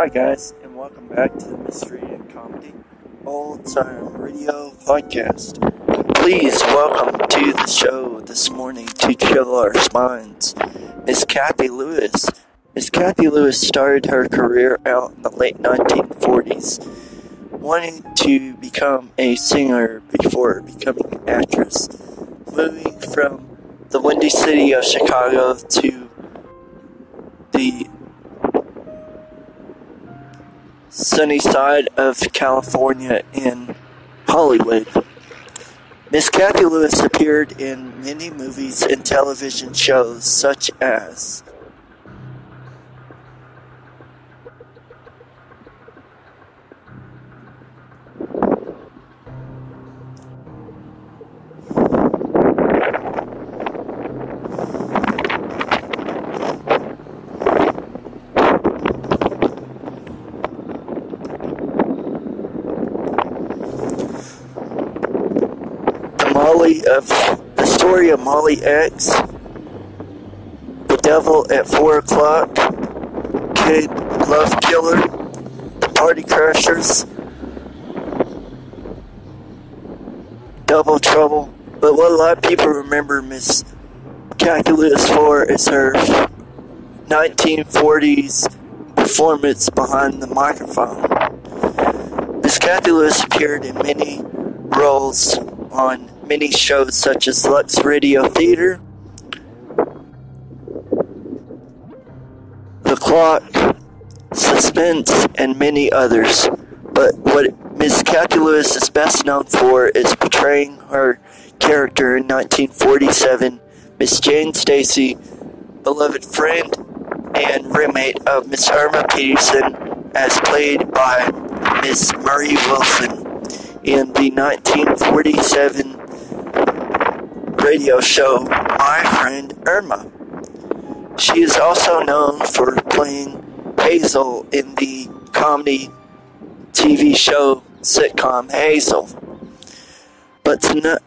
Hi, guys, and welcome back to the Mystery and Comedy Old Time Radio Podcast. Please welcome to the show this morning to chill our spines, Miss Kathy Lewis. Miss Kathy Lewis started her career out in the late 1940s, wanting to become a singer before becoming an actress, moving from the windy city of Chicago to the sunny side of California in Hollywood. Miss Kathy Lewis appeared in many movies and television shows such as Molly of of Molly X, The Devil at Four O'clock, Kid Love Killer, The Party Crashers, Double Trouble. But what a lot of people remember Miss Kathy Lewis for is her 1940s performance behind the microphone. Miss Lewis appeared in many roles on many shows such as Lux Radio Theater, The Clock, Suspense, and many others. But what Kathy Lewis is best known for is portraying her character in 1947, Miss Jane Stacy, beloved friend and roommate of Miss Irma Peterson, as played by Miss Marie Wilson in the 1947 radio show My Friend Irma. She is also known for playing Hazel in the comedy TV show sitcom Hazel. But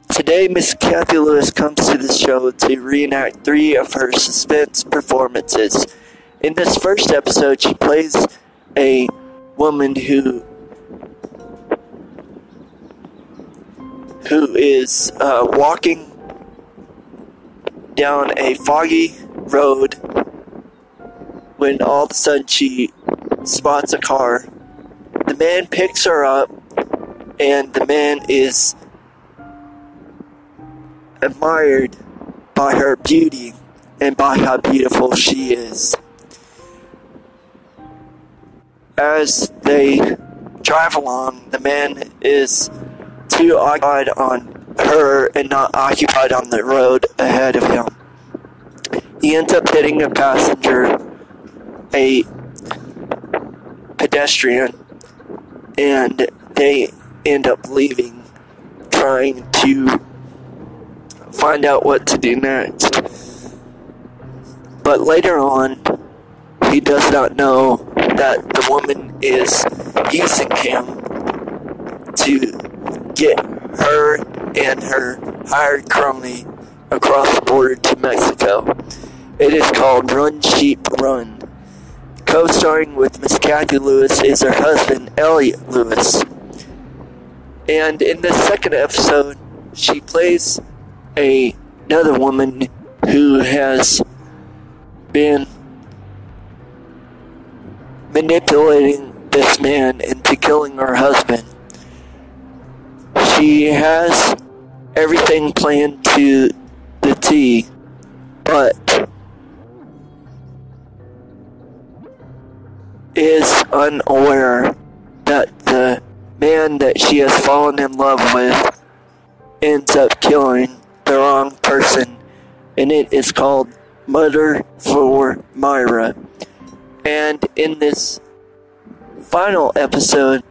today, Miss Kathy Lewis comes to the show to reenact three of her suspense performances. In this first episode, she plays a woman who who is uh, walking down a foggy road when all of a sudden she spots a car. The man picks her up, and the man is admired by her beauty and by how beautiful she is. As they drive along, the man is too occupied on her and not occupied on the road ahead of him. He ends up hitting a passenger, a pedestrian, and they end up leaving, trying to find out what to do next. But later on, he does not know that the woman is using him to get her and her hired crony across the border to Mexico. It is called Run Sheep Run. Co starring with Miss Kathy Lewis is her husband, Elliot Lewis. And in the second episode, she plays a, another woman who has been manipulating this man into killing her husband she has everything planned to the T, but is unaware that the man that she has fallen in love with ends up killing the wrong person, and it is called Murder for Myra. And in this final episode,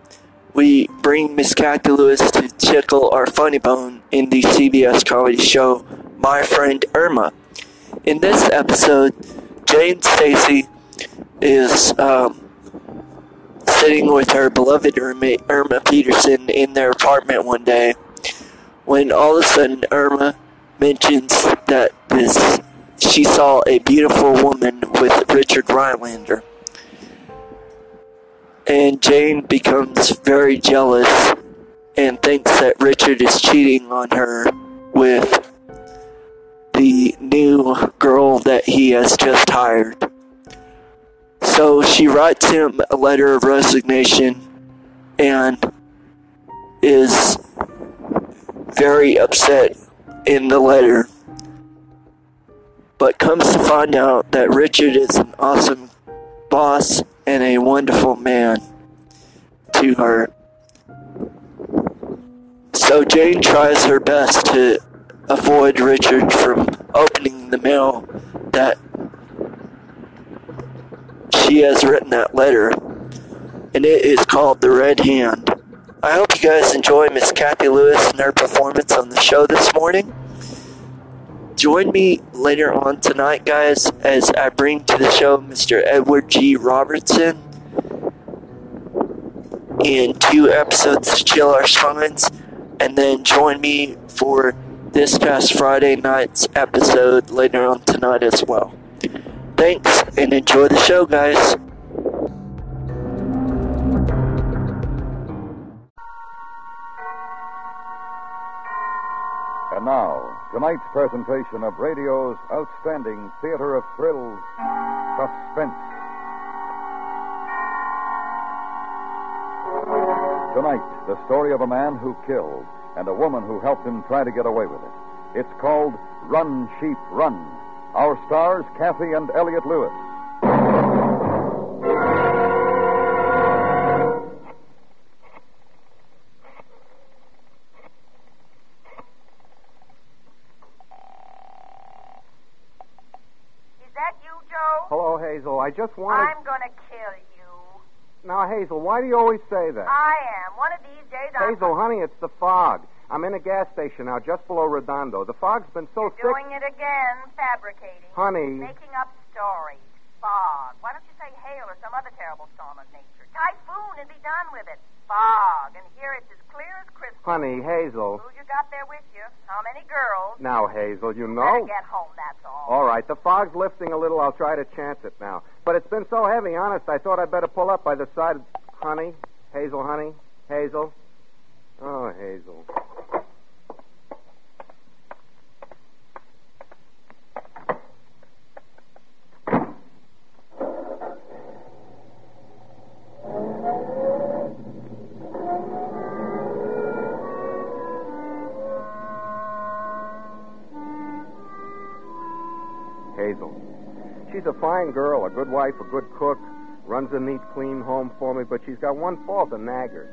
we bring Miss Kathy Lewis to tickle our funny bone in the CBS comedy show My Friend Irma. In this episode, Jane Stacy is um, sitting with her beloved roommate Irma Peterson in their apartment one day when all of a sudden Irma mentions that this she saw a beautiful woman with Richard Rhinelander. And Jane becomes very jealous and thinks that Richard is cheating on her with the new girl that he has just hired. So she writes him a letter of resignation and is very upset in the letter. But comes to find out that Richard is an awesome boss and a wonderful man to her. So Jane tries her best to avoid Richard from opening the mail that she has written that letter, and it is called The Red Hand. I hope you guys enjoy Miss Kathy Lewis and her performance on the show this morning. Join me later on tonight, guys, as I bring to the show Mr. Edward G. Robertson in two episodes to Chill Our Spines, and then join me for this past Friday night's episode later on tonight as well. Thanks and enjoy the show, guys. Now, tonight's presentation of radio's outstanding theater of thrills, Suspense. Tonight, the story of a man who killed and a woman who helped him try to get away with it. It's called Run, Sheep, Run. Our stars, Cathy and Elliot Lewis. Hazel. I just wanted. I'm gonna kill you. Now, Hazel, why do you always say that? I am. One of these days I'm Hazel, honey, it's the fog. I'm in a gas station now, just below Redondo. The fog's been so thick. doing it again, fabricating. Honey. Making up stories. Fog. Why don't you say hail or some other terrible storm of nature? Typhoon and be done with it. Fog. And here it's as clear as crystal. Honey, Hazel. Who you got there with you? How many girls? Now, Hazel, you know. Better get home, that's all. All right, the fog's lifting a little. I'll try to chance it now. But it's been so heavy, honest, I thought I'd better pull up by the side. Of... Honey? Hazel, honey? Hazel? Oh. Hazel. She's a fine girl, a good wife, a good cook, runs a neat, clean home for me, but she's got one fault, a nagger.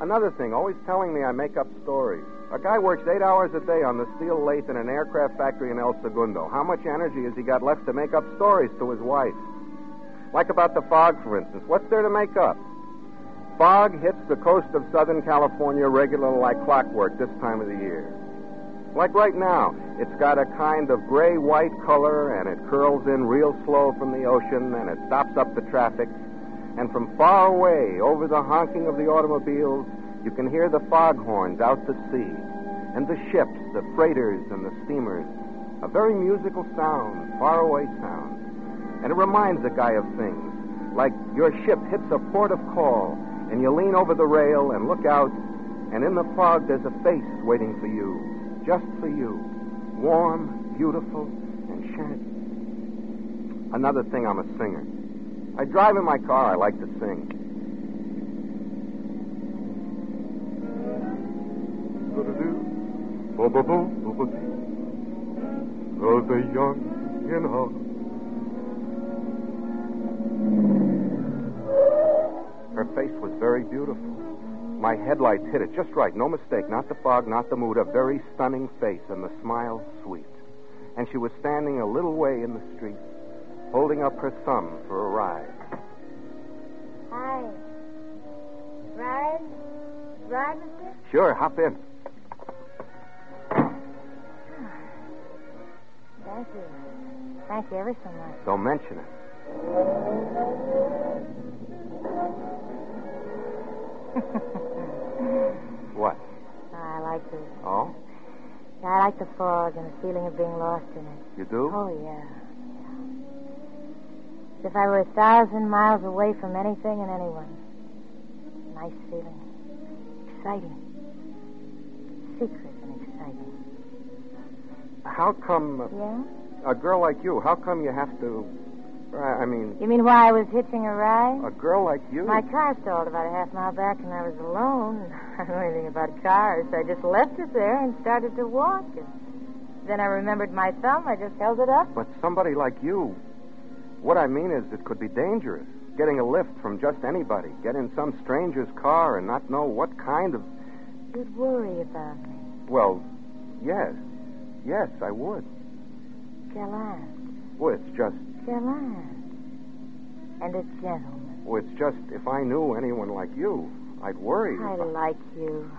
Another thing, always telling me I make up stories. A guy works eight hours a day on the steel lathe in an aircraft factory in El Segundo. How much energy has he got left to make up stories to his wife? Like about the fog, for instance. What's there to make up? Fog hits the coast of Southern California regular like clockwork this time of the year. Like right now, it's got a kind of gray white color and it curls in real slow from the ocean and it stops up the traffic. And from far away, over the honking of the automobiles, you can hear the foghorns out to sea and the ships, the freighters and the steamers. A very musical sound, far away sound. And it reminds a guy of things, like your ship hits a port of call and you lean over the rail and look out, and in the fog there's a face waiting for you just for you. Warm, beautiful, and shed. Another thing, I'm a singer. I drive in my car, I like to sing. Of the young in heart. Her face was very beautiful. My headlights hit it just right. No mistake. Not the fog, not the mood. A very stunning face, and the smile sweet. And she was standing a little way in the street, holding up her thumb for a ride. Hi. Ride? Ride, mister? Sure, hop in. Thank you. Thank you ever so much. Don't mention it. What? I like the Oh? I like the fog and the feeling of being lost in it. You do? Oh yeah. yeah. As if I were a thousand miles away from anything and anyone. Nice feeling. Exciting. Secret and exciting. How come uh, Yeah? a girl like you? How come you have to? I I mean, You mean why I was hitching a ride? a girl like you. My car stalled about a half mile back and I was alone. I don't know anything about cars. so I just left it there and started to walk. And then I remembered my thumb. I just held it up. But somebody like you. What I mean is, it could be dangerous. Getting a lift from just anybody. Get in some stranger's car and not know what kind of. You'd worry about me. Well, yes. Yes, I would. Gallant. Well, it's just. Gallant. And a gentleman. Oh, it's just if I knew anyone like you, I'd worry. I like you.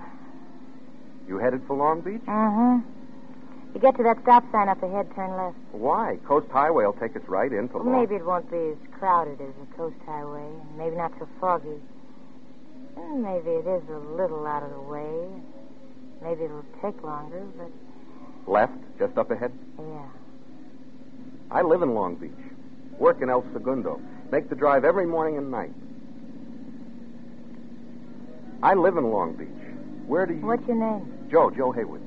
You headed for Long Beach? Mm-hmm. You get to that stop sign up ahead, turn left. Why? Coast Highway will take us right into Well, Long maybe it won't be as crowded as the coast highway, and maybe not so foggy. And maybe it is a little out of the way. Maybe it'll take longer, but Left, just up ahead. yeah. I live in Long Beach. Work in El Segundo. Make the drive every morning and night. I live in Long Beach. Where do you. What's your name? Joe, Joe Haywood.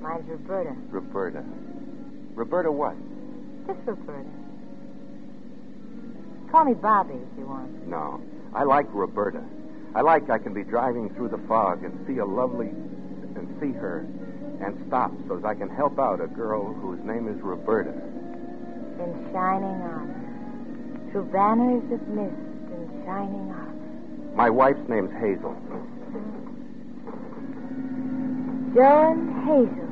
Mine's Roberta. Roberta. Roberta what? Just Roberta. Call me Bobby if you want. No. I like Roberta. I like I can be driving through the fog and see a lovely. and see her and stop so as I can help out a girl whose name is Roberta. In shining armor. Through banners of mist and shining armor. My wife's name's Hazel. Joe and Hazel.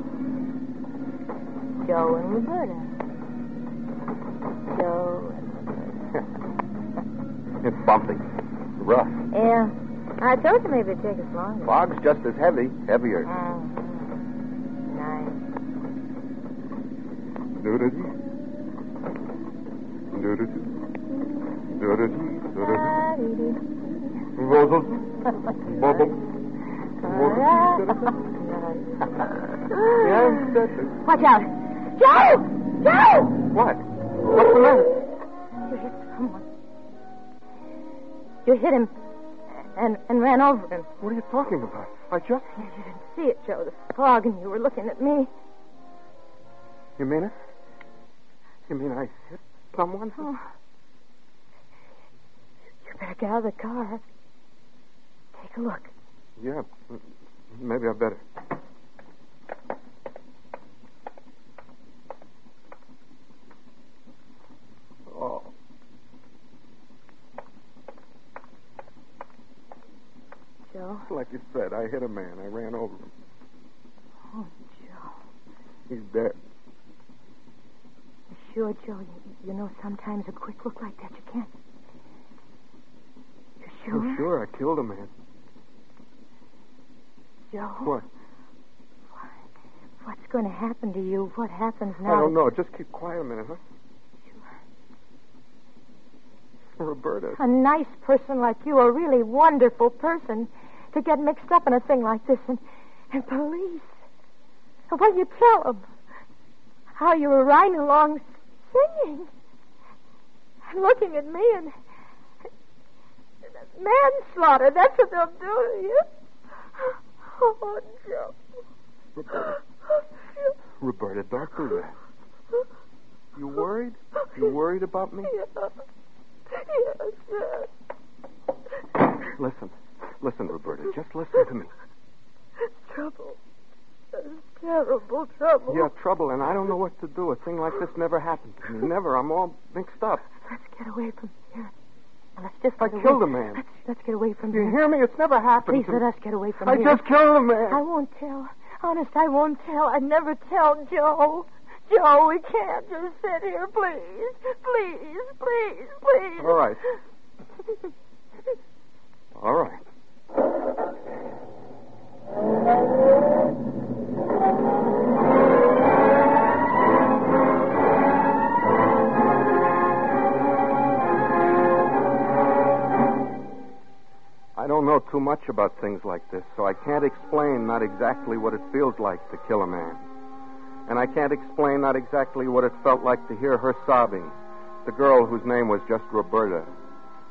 Joe and Roberta. Joe and It's bumpy. Rough. Yeah. I told you maybe it'd take us longer. Fog's just as heavy, heavier. Mhm. Nice. Do-do-dee. Bubble. Watch out. Joe! Joe! What? What's the matter? You hit someone. You hit him and, and ran over him. What are you talking about? I just. You didn't see it, Joe. The fog, and you were looking at me. You mean it? You mean I hit someone? Oh. You better get out of the car. Take a look. Yeah. Maybe I better. Oh. Joe. Like you said, I hit a man. I ran over him. Oh, Joe. He's dead. Sure, Joe? You, you know sometimes a quick look like that you can't. You sure? Oh, sure, I killed a man. Joe. What? What's going to happen to you? What happens now? I don't know. Just keep quiet a minute, huh? Roberta. A nice person like you, a really wonderful person, to get mixed up in a thing like this, and, and police. What do you tell them? How you were riding along singing looking at me and manslaughter. That's what they'll do to you. Oh, Joe. Roberta. Roberta, that. You worried? You worried about me? Yeah. Yes, yes. Listen. Listen, Roberta. Just listen to me. Trouble. Terrible trouble. Yeah, trouble, and I don't know what to do. A thing like this never happened to me. Never. I'm all mixed up. Let's get away from here. Let's just I get killed away. a man. Let's, let's get away from You here. You hear me? It's never happened Please let us get away from I here. I just killed a man. I won't tell. Honest, I won't tell. I'd never tell Joe. Joe, we can't just sit here, please. Please, please, please. All right. All right. I don't know too much about things like this, so I can't explain not exactly what it feels like to kill a man. And I can't explain not exactly what it felt like to hear her sobbing, the girl whose name was just Roberta.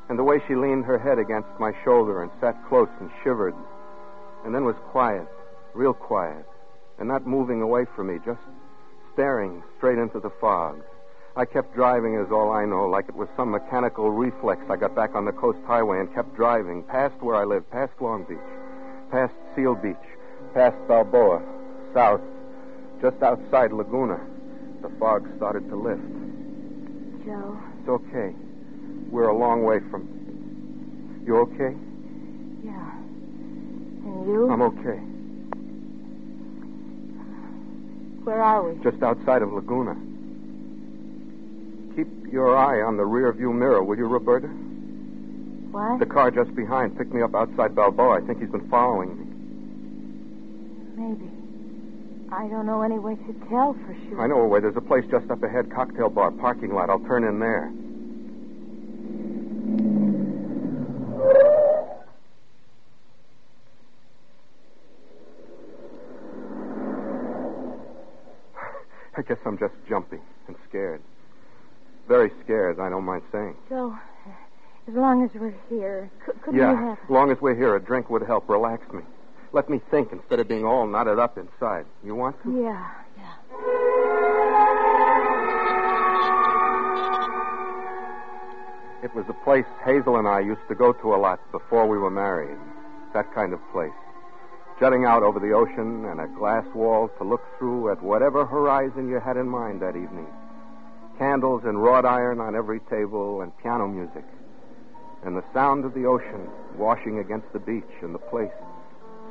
And the way she leaned her head against my shoulder and sat close and shivered. And then was quiet, real quiet, and not moving away from me, just staring straight into the fog. I kept driving, as all I know, like it was some mechanical reflex. I got back on the coast highway and kept driving, past where I lived, past Long Beach, past Seal Beach, past Balboa, south, just outside Laguna. The fog started to lift. Joe, It's okay. We're a long way from. You okay? yeah. And you? I'm okay. Where are we? Just outside of Laguna. Your eye on the rear view mirror, will you, Roberta? What? The car just behind picked me up outside Balboa. I think he's been following me. Maybe. I don't know any way to tell for sure. I know a way. There's a place just up ahead, cocktail bar, parking lot. I'll turn in there. I guess I'm just jumpy and scared. Very scared, I don't mind saying. So, as long as we're here, could, couldn't yeah, you have... as long as we're here, a drink would help relax me. Let me think instead of being all knotted up inside. You want to? Yeah, yeah. It was a place Hazel and I used to go to a lot before we were married. That kind of place. Jutting out over the ocean and a glass wall to look through at whatever horizon you had in mind that evening. Candles and wrought iron on every table and piano music. And the sound of the ocean washing against the beach and the place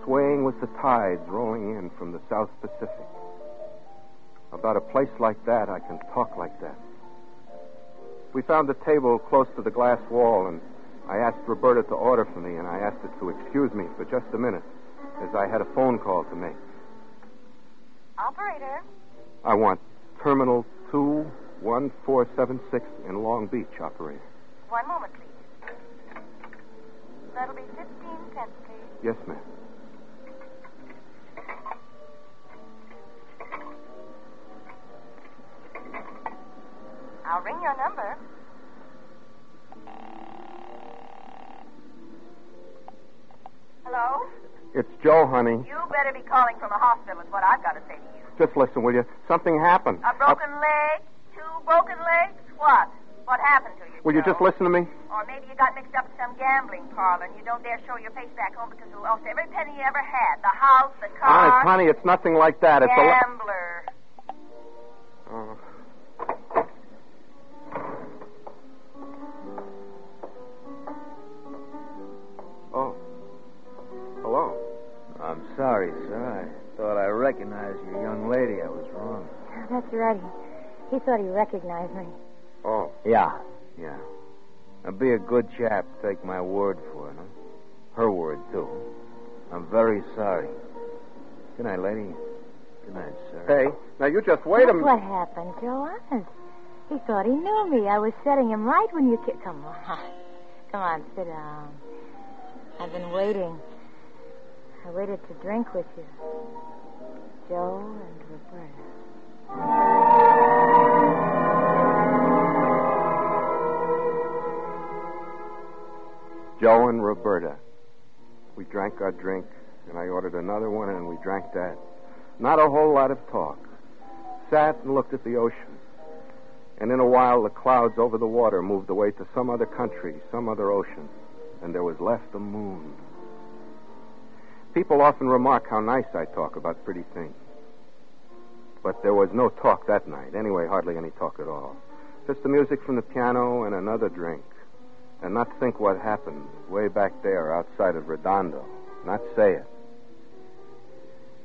swaying with the tides rolling in from the South Pacific. About a place like that, I can talk like that. We found a table close to the glass wall, and I asked Roberta to order for me, and I asked her to excuse me for just a minute, as I had a phone call to make. Operator. I want Terminal 21476 in Long Beach, operator. One moment, please. That'll be 15 cents, please. Yes, ma'am. I'll ring your number. Hello? It's Joe, honey. You better be calling from a hospital, is what I've got to say to you. Just listen, will you? Something happened. A broken leg? Broken legs? What? What happened to you? Will you just listen to me? Or maybe you got mixed up in some gambling parlor and you don't dare show your face back home because you lost every penny you ever had. The house, the car. Honest, honey, it's nothing like that. It's a. lo- thought he recognized me. Oh. Yeah, yeah. Now be a good chap. Take my word for it, huh? Her word, too. I'm very sorry. Good night, lady. Good night, sir. Hey, now you just wait a minute. what happened, Joe. Honest. He thought he knew me. I was setting him right when you came. Come on. Come on, sit down. I've been waiting. I waited to drink with you. Joe and Roberta. Joe and Roberta. We drank our drink, and I ordered another one, and we drank that. Not a whole lot of talk. Sat and looked at the ocean. And in a while, the clouds over the water moved away to some other country, some other ocean, and there was left the moon. People often remark how nice I talk about pretty things. But there was no talk that night. Anyway, hardly any talk at all. Just the music from the piano and another drink. And not think what happened way back there outside of Redondo. Not say it.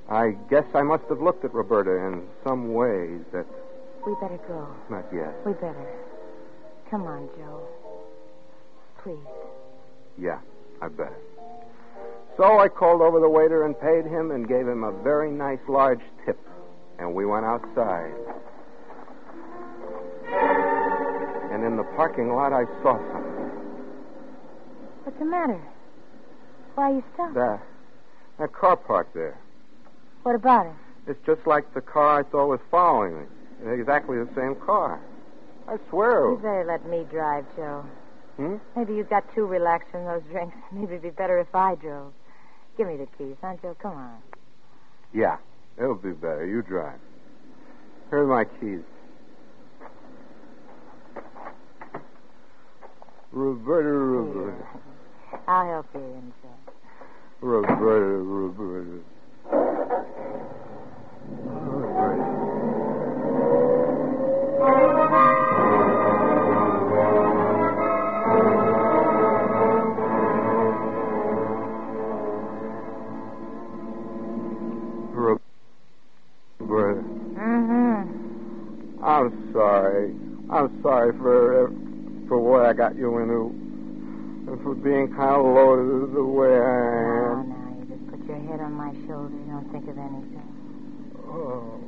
I guess I must have looked at Roberta in some ways that. We better go. Not yet. We better. Come on, Joe. Please. Yeah, I better. So I called over the waiter and paid him and gave him a very nice large tip. And we went outside. And in the parking lot, I saw something. What's the matter? Why are you stopped? That, that car parked there. What about it? It's just like the car I thought was following me. Exactly the same car. I swear. You better let me drive, Joe. Hmm? Maybe you got too relaxed from those drinks. Maybe it'd be better if I drove. Give me the keys, huh, Joe? Come on. Yeah, it'll be better. You drive. Here are my keys. Roberta, Roberta. I'll help you inside. Roberta, Roberta. Roberta. Mm-hmm. I'm sorry. I'm sorry for for what I got you into, for being kind of loaded the way I Oh, am. now, you just put your head on my shoulder. You don't think of anything. Oh.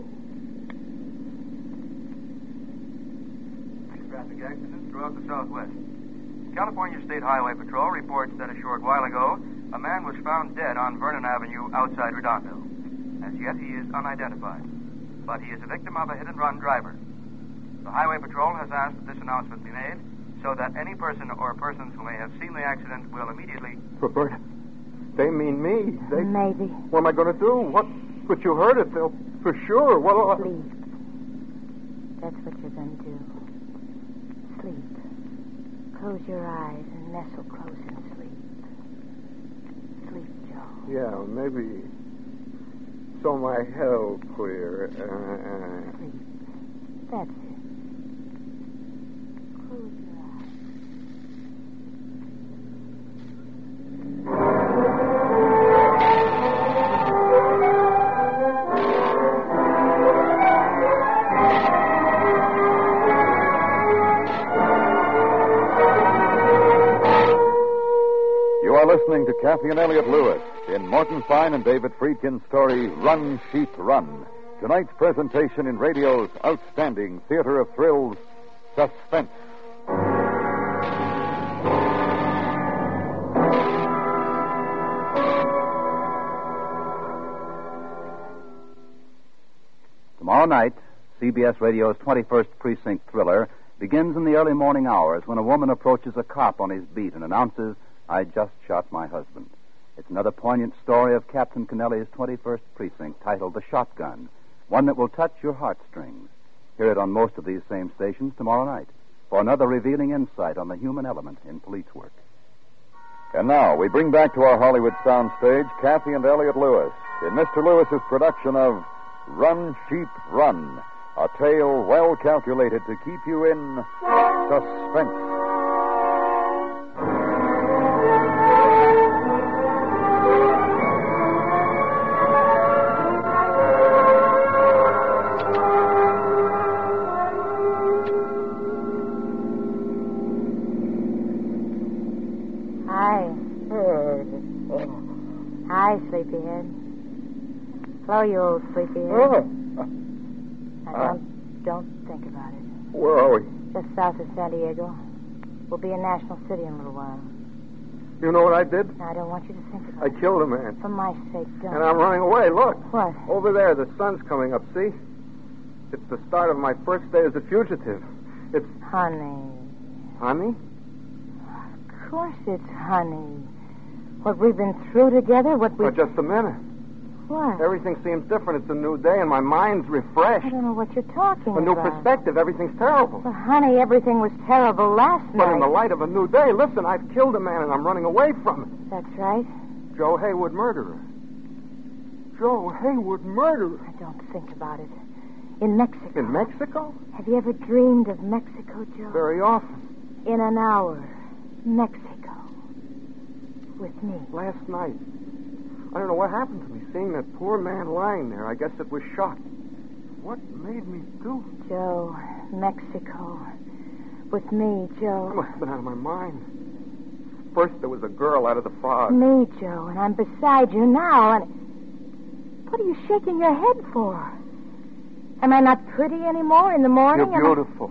Traffic accidents throughout the Southwest. California State Highway Patrol reports that a short while ago, a man was found dead on Vernon Avenue outside Redondo. As yet, he is unidentified, but he is a victim of a hit and run driver. The Highway Patrol has asked that this announcement be made so that any person or persons who may have seen the accident will immediately. Roberta, they mean me. They. Maybe. What am I going to do? What? But you heard it. They'll for sure. What? Uh, sleep. That's what you're going to do. Sleep. Close your eyes and nestle close and sleep. Sleep, Joe. Yeah, maybe. So my head'll clear. Uh, uh, uh, Sleep. That's it. Close your Kathy and Elliot Lewis in Morton Fine and David Friedkin's story, Run, Sheep, Run. Tonight's presentation in radio's outstanding theater of thrills, Suspense. Tomorrow night, CBS Radio's 21st Precinct thriller begins in the early morning hours when a woman approaches a cop on his beat and announces, I just shot my husband. It's another poignant story of Captain Kennelly's 21st Precinct titled The Shotgun, one that will touch your heartstrings. Hear it on most of these same stations tomorrow night for another revealing insight on the human element in police work. And now we bring back to our Hollywood soundstage Kathy and Elliot Lewis in Mr. Lewis's production of Run, Sheep, Run, a tale well calculated to keep you in suspense. Hello, you old sleepyhead. oh, Now, uh. don't, don't think about it. where are we? Just south of San Diego. We'll be in National City in a little while. You know what I did? Now, I don't want you to think about I it. I killed a man. For my sake, don't. And I'm running away. Look. What? Over there, the sun's coming up, see? It's the start of my first day as a fugitive. It's Honey. honey? Of course it's honey. What we've been through together, what we... Oh, just a minute. What? Everything seems different. It's a new day, and my mind's refreshed. I don't know what you're talking about. A new about. perspective. Everything's terrible. Well, honey, everything was terrible last But night. But in the light of a new day, listen, I've killed a man, and I'm running away from it. That's right. Joe Haywood murderer. Joe Haywood murderer. I don't think about it. In Mexico. In Mexico? Have you ever dreamed of Mexico, Joe? Very often. In an hour. Mexico. With me. Last night. I don't know what happened to me, seeing that poor man lying there. I guess it was shock. What made me do? Joe, Mexico. With me, I Joe. must have been out of my mind. First, there was a girl out of the fog. Me, Joe, and I'm beside you now, and. What are you shaking your head for? Am I not pretty anymore in the morning? You're Am I- beautiful.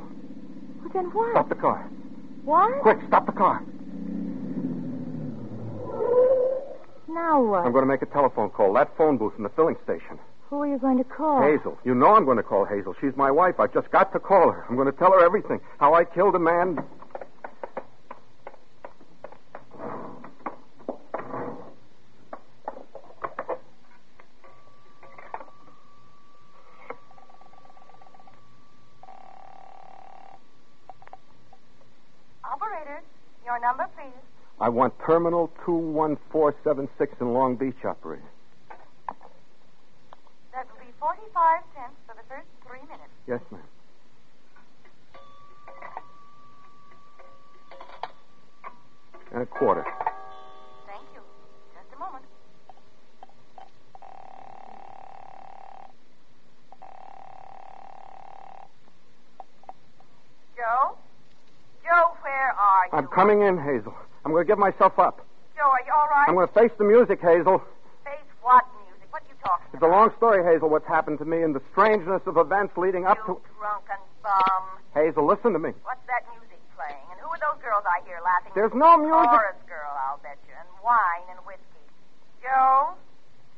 Well, then what? Stop the car. What? Quick, stop the car. Now what? I'm going to make a telephone call. That phone booth in the filling station. Who are you going to call? Hazel. You know I'm going to call Hazel. She's my wife. I've just got to call her. I'm going to tell her everything. How I killed a man. Your number, please. I want Terminal 21476 in Long Beach, operator. That will be 45 cents for the first three minutes. Yes, ma'am. And a quarter. Thank you. Just a moment. Joe? Joe, where are you? I'm coming in, Hazel. I'm going to give myself up. Joe, are you all right? I'm going to face the music, Hazel. Face what music? What are you talking It's a long story, Hazel, what's happened to me and the strangeness of events leading up you to. drunken bum. Hazel, listen to me. What's that music playing? And who are those girls I hear laughing? There's no music. Chorus girl, I'll bet you. And wine and whiskey. Joe?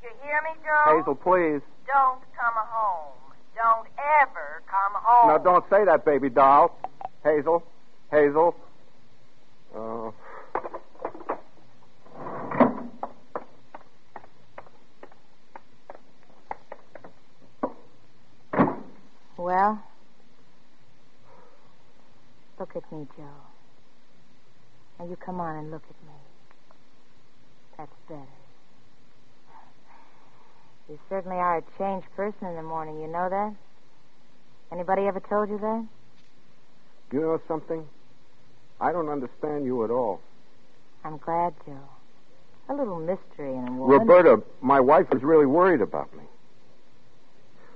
You hear me, Joe? Hazel, please. Don't come home. Don't ever come home. Now, don't say that, baby doll. Hazel. Hazel. Oh. Well, look at me, Joe. Now you come on and look at me. That's better. You certainly are a changed person in the morning. You know that? Anybody ever told you that? Do you know something? I don't understand you at all. I'm glad, Joe. A little mystery in a woman. Roberta, my wife is really worried about me.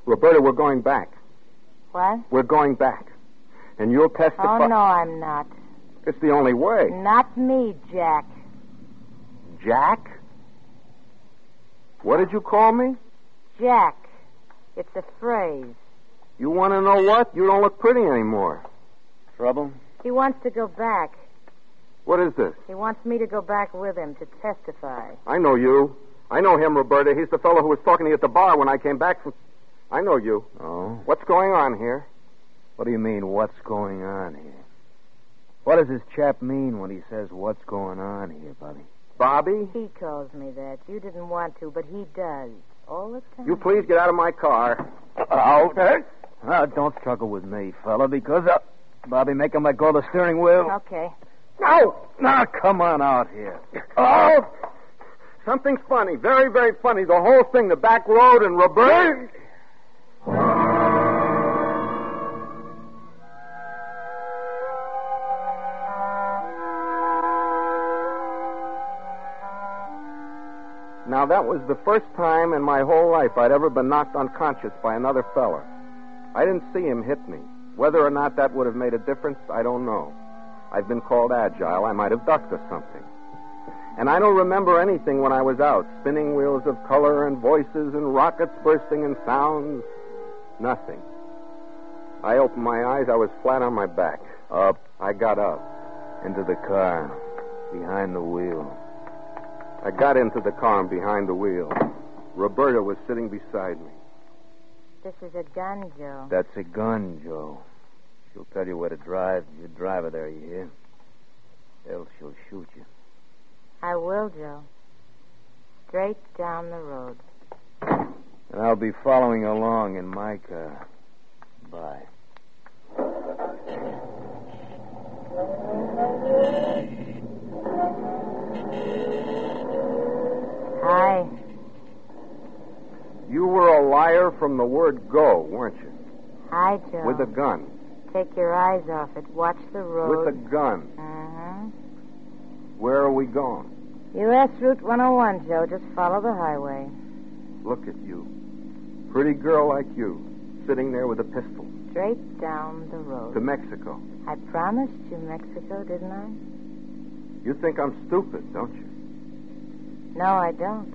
Roberta, we're going back. What? We're going back. And you'll testify. Oh, no, I'm not. It's the only way. Not me, Jack. Jack? What did you call me? Jack. It's a phrase. You want to know what? You don't look pretty anymore. Trouble? He wants to go back. What is this? He wants me to go back with him to testify. I know you. I know him, Roberta. He's the fellow who was talking to you at the bar when I came back from. I know you. Oh? What's going on here? What do you mean, what's going on here? What does this chap mean when he says, what's going on here, Bobby? Bobby? He calls me that. You didn't want to, but he does. All the time. You please get out of my car. Out? Uh, don't struggle with me, fella, because, uh, Bobby, make him let go of the steering wheel. Okay. No! Now, come on out here. Oh! Something's funny. Very, very funny. The whole thing, the back road and Roberta. Now, that was the first time in my whole life I'd ever been knocked unconscious by another feller. I didn't see him hit me. Whether or not that would have made a difference, I don't know. I've been called agile. I might have ducked or something. And I don't remember anything when I was out spinning wheels of color and voices and rockets bursting and sounds. Nothing. I opened my eyes. I was flat on my back. Up I got up. into the car, behind the wheel. I got into the car and behind the wheel. Roberta was sitting beside me. This is a gun, Joe. That's a gun, Joe. She'll tell you where to drive. You drive her there, you hear? Else she'll shoot you. I will, Joe. Straight down the road. And I'll be following along in my car. Bye. Hi. You were a liar from the word go, weren't you? Hi, Joe. With a gun. Take your eyes off it. Watch the road. With a gun. Uh-huh. Where are we going? U.S. Route 101, Joe. Just follow the highway. Look at you. Pretty girl like you, sitting there with a pistol. Straight down the road. To Mexico. I promised you Mexico, didn't I? You think I'm stupid, don't you? No, I don't.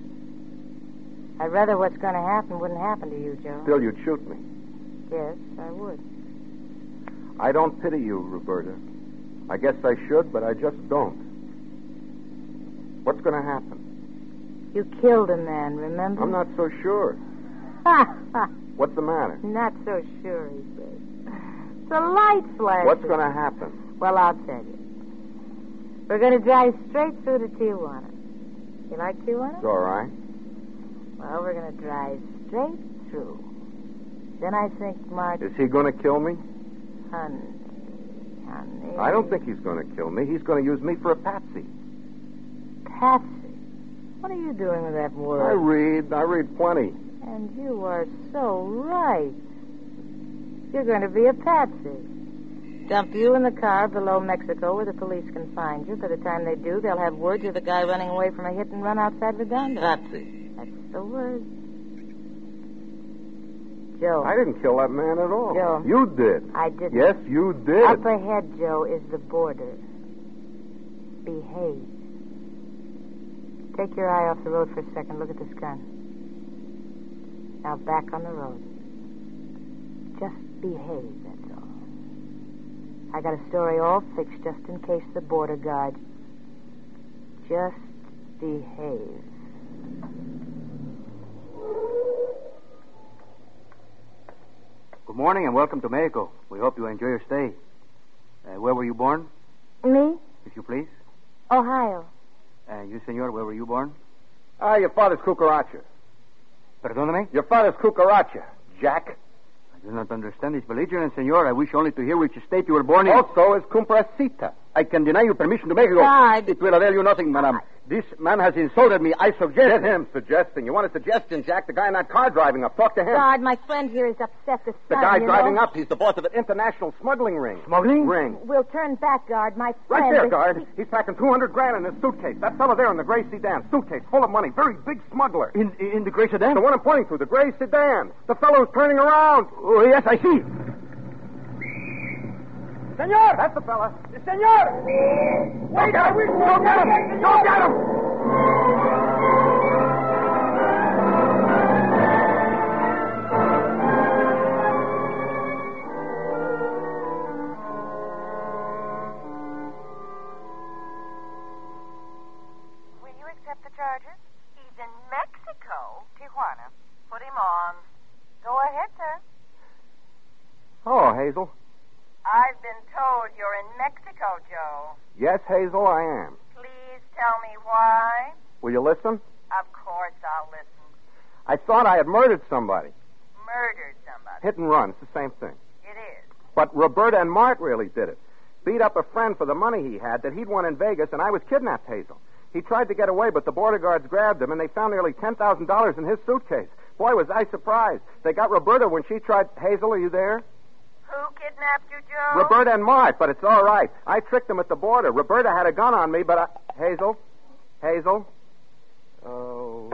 I'd rather what's going to happen wouldn't happen to you, Joe. Still, you'd shoot me. Yes, I would. I don't pity you, Roberta. I guess I should, but I just don't. What's going to happen? You killed a man, remember? I'm not so sure. Ha, ha. What's the matter? Not so sure, he says. The light flashes. What's going to happen? Well, I'll tell you. We're going to drive straight through to Tijuana. You like Tijuana? It's all right. Well, we're going to drive straight through. Then I think Mark Is he going to kill me? Hun. honey. I don't think he's going to kill me. He's going to use me for a patsy. Patsy. What are you doing with that word? I read. I read plenty. And you are so right. You're going to be a patsy. Dump you in the car below Mexico where the police can find you. By the time they do, they'll have word you're the guy running away from a hit and run outside Redondo. Patsy. That's the word. Joe. I didn't kill that man at all. Joe. You did. I didn't. Yes, you did. Up ahead, Joe, is the border. Behave. Take your eye off the road for a second. Look at this gun. Now back on the road. Just behave, that's all. I got a story all fixed just in case the border guard. Just behave. Good morning and welcome to Mexico. We hope you enjoy your stay. Uh, where were you born, Me? if you please? Ohio. And you, senor, where were you born? Ah, your father's cucaracha. Perdóname? Your father's cucaracha, Jack. I do not understand this belligerence, senor. I wish only to hear which state you were born in. Also is comprasita. I can deny you permission to make Mexico. God. It will avail you nothing, madam. This man has insulted me. I suggest... Get him suggesting. You want a suggestion, Jack? The guy in that car driving up. Talk to him. God, my friend here is upset this The guy you driving know. up, he's the boss of an international smuggling ring. Smuggling? Ring. We'll turn back, guard. My friend. Right friend. there, is- guard. He's packing 200 grand in his suitcase. That fellow there in the gray sedan. Suitcase full of money. Very big smuggler. In, in the gray sedan? The one I'm pointing to, the gray sedan. The fellow's turning around. Oh, yes, I see. Senor! That's the fella. Senor! Wait, uh, we Go get him! Go get him! Will you accept the charges? He's in Mexico, Tijuana. Put him on. Go ahead, sir. Oh, Hazel. I've been told you're in Mexico, Joe. Yes, Hazel, I am. Please tell me why. Will you listen? Of course I'll listen. I thought I had murdered somebody. Murdered somebody. Hit and run. It's the same thing. It is. But Roberta and Mart really did it. Beat up a friend for the money he had that he'd won in Vegas, and I was kidnapped, Hazel. He tried to get away, but the border guards grabbed him, and they found nearly $10,000 in his suitcase. Boy, was I surprised. They got Roberta when she tried. Hazel, are you there? Who kidnapped you, Joe? Roberta and Mart, but it's all right. I tricked them at the border. Roberta had a gun on me, but I. Hazel? Hazel? Oh.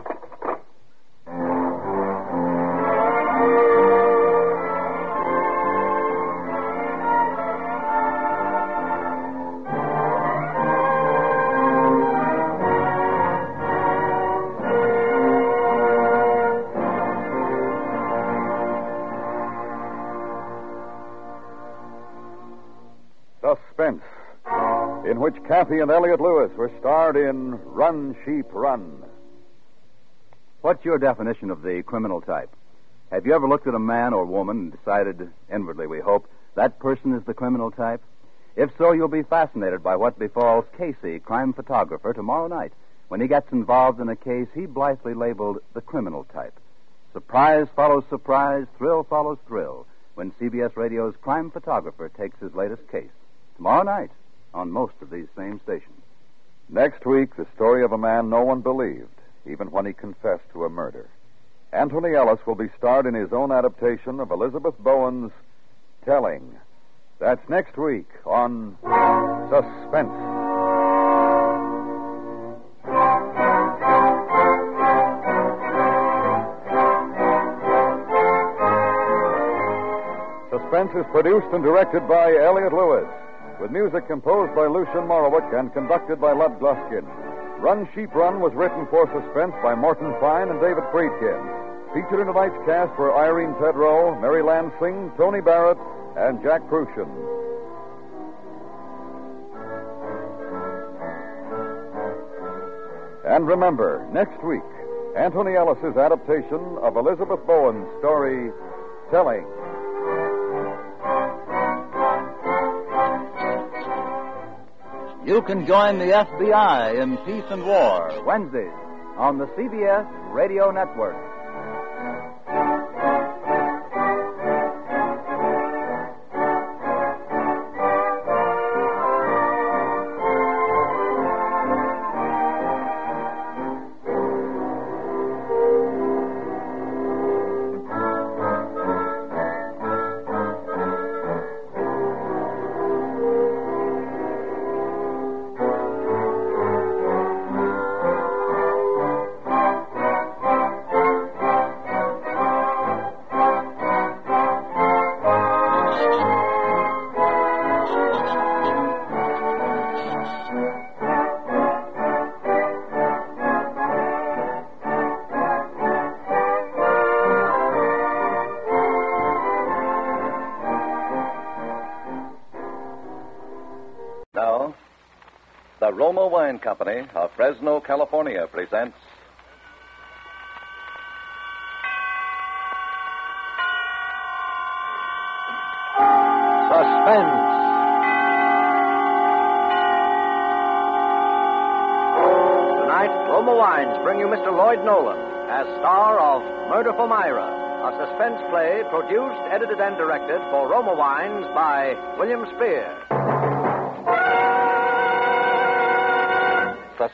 Kathy and Elliot Lewis were starred in Run, Sheep, Run. What's your definition of the criminal type? Have you ever looked at a man or woman and decided, inwardly we hope, that person is the criminal type? If so, you'll be fascinated by what befalls Casey, crime photographer, tomorrow night when he gets involved in a case he blithely labeled the criminal type. Surprise follows surprise, thrill follows thrill when CBS Radio's crime photographer takes his latest case. Tomorrow night on most of these same stations. Next week, the story of a man no one believed, even when he confessed to a murder. Anthony Ellis will be starred in his own adaptation of Elizabeth Bowen's Telling. That's next week on Suspense. Suspense is produced and directed by Elliot Lewis, with music composed by Lucien Moraweck and conducted by Lud Gluskin. Run Sheep Run was written for Suspense by Morton Fine and David Friedkin. Featured in tonight's cast were Irene Tedrow, Mary Lansing, Tony Barrett, and Jack Kruschen. And remember, next week, Anthony Ellis's adaptation of Elizabeth Bowen's story, Telling. You can join the FBI in Peace and War Wednesdays on the CBS Radio Network. Roma Wine Company of Fresno, California presents. Suspense. Tonight, Roma Wines bring you Mr. Lloyd Nolan as star of Murder for Myra, a suspense play produced, edited, and directed for Roma Wines by William Spier.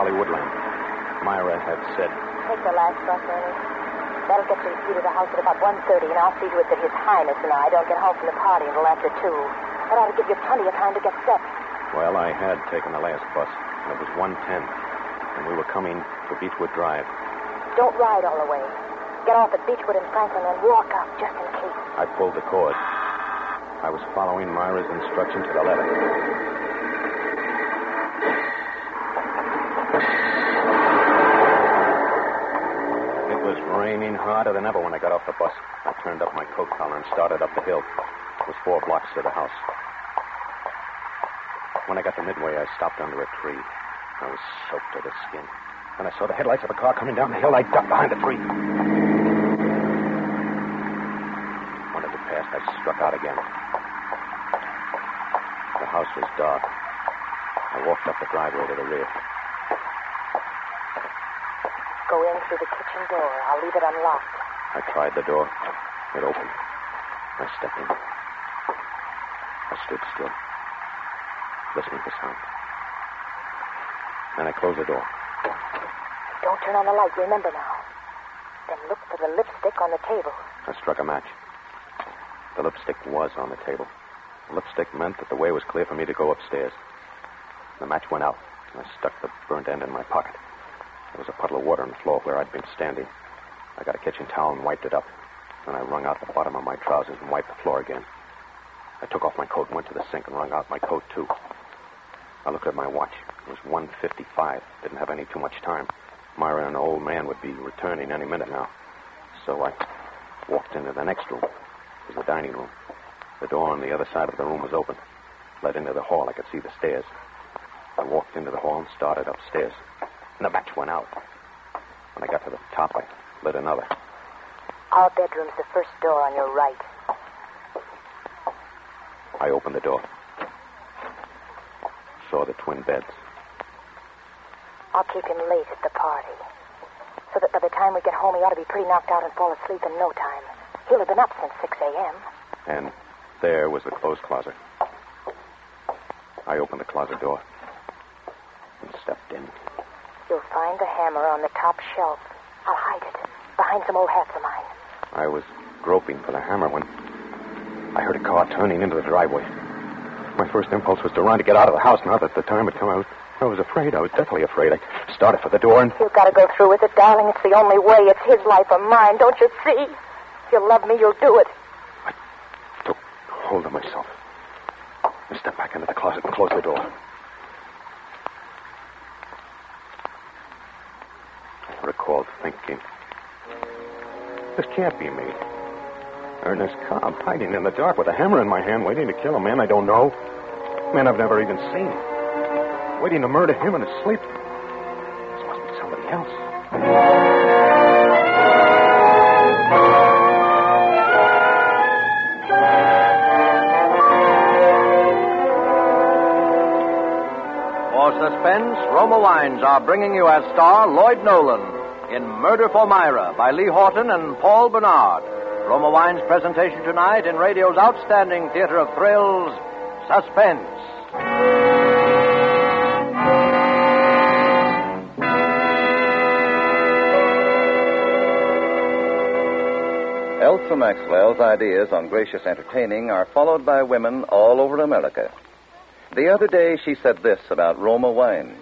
Hollywoodland. Myra had said, Take the last bus, Ernie. That'll get you to the house at about 1.30, and I'll see to it that His Highness and I don't get home from the party until after 2. That ought to give you plenty of time to get set. well, I had taken the last bus. and It was 1.10, and we were coming to Beechwood Drive. Don't ride all the way. Get off at Beechwood and Franklin and walk up just in case. I pulled the cord. I was following Myra's instruction to the letter. Raining harder than ever when I got off the bus. I turned up my coat collar and started up the hill. It was four blocks to the house. When I got to Midway, I stopped under a tree. I was soaked to the skin. When I saw the headlights of a car coming down the hill, I ducked behind a tree. When it had passed, I struck out again. The house was dark. I walked up the driveway to the rear. Go in through the kitchen door. I'll leave it unlocked. I tried the door. It opened. I stepped in. I stood still, listening for sound. Then I closed the door. Don't turn on the light, remember now. Then look for the lipstick on the table. I struck a match. The lipstick was on the table. The lipstick meant that the way was clear for me to go upstairs. The match went out. and I stuck the burnt end in my pocket. There was a puddle of water on the floor where I'd been standing. I got a kitchen towel and wiped it up. Then I wrung out the bottom of my trousers and wiped the floor again. I took off my coat and went to the sink and wrung out my coat, too. I looked at my watch. It was 1.55. Didn't have any too much time. Myra and the old man would be returning any minute now. So I walked into the next room. It was the dining room. The door on the other side of the room was open. Led into the hall. I could see the stairs. I walked into the hall and started upstairs. And the match went out. When I got to the top, I lit another. Our bedroom's the first door on your right. I opened the door. Saw the twin beds. I'll keep him late at the party. So that by the time we get home, he ought to be pretty knocked out and fall asleep in no time. He'll have been up since 6 a.m. And there was the clothes closet. I opened the closet door and stepped in. You'll find the hammer on the top shelf. I'll hide it behind some old hats of mine. I was groping for the hammer when I heard a car turning into the driveway. My first impulse was to run to get out of the house. Now that the time had come, I was, I was afraid. I was deathly afraid. I started for the door and You've got to go through with it, darling. It's the only way. It's his life or mine. Don't you see? If you love me, you'll do it. I took hold of myself. I stepped back into the closet and closed the door. Recalled thinking, this can't be me. Ernest Cobb hiding in the dark with a hammer in my hand, waiting to kill a man I don't know. Man I've never even seen. Waiting to murder him in his sleep. This must be somebody else. Roma Wines are bringing you as star Lloyd Nolan in Murder for Myra by Lee Horton and Paul Bernard. Roma Wine's presentation tonight in radio's outstanding theater of thrills, Suspense. Elsa Maxwell's ideas on gracious entertaining are followed by women all over America. The other day she said this about Roma wine.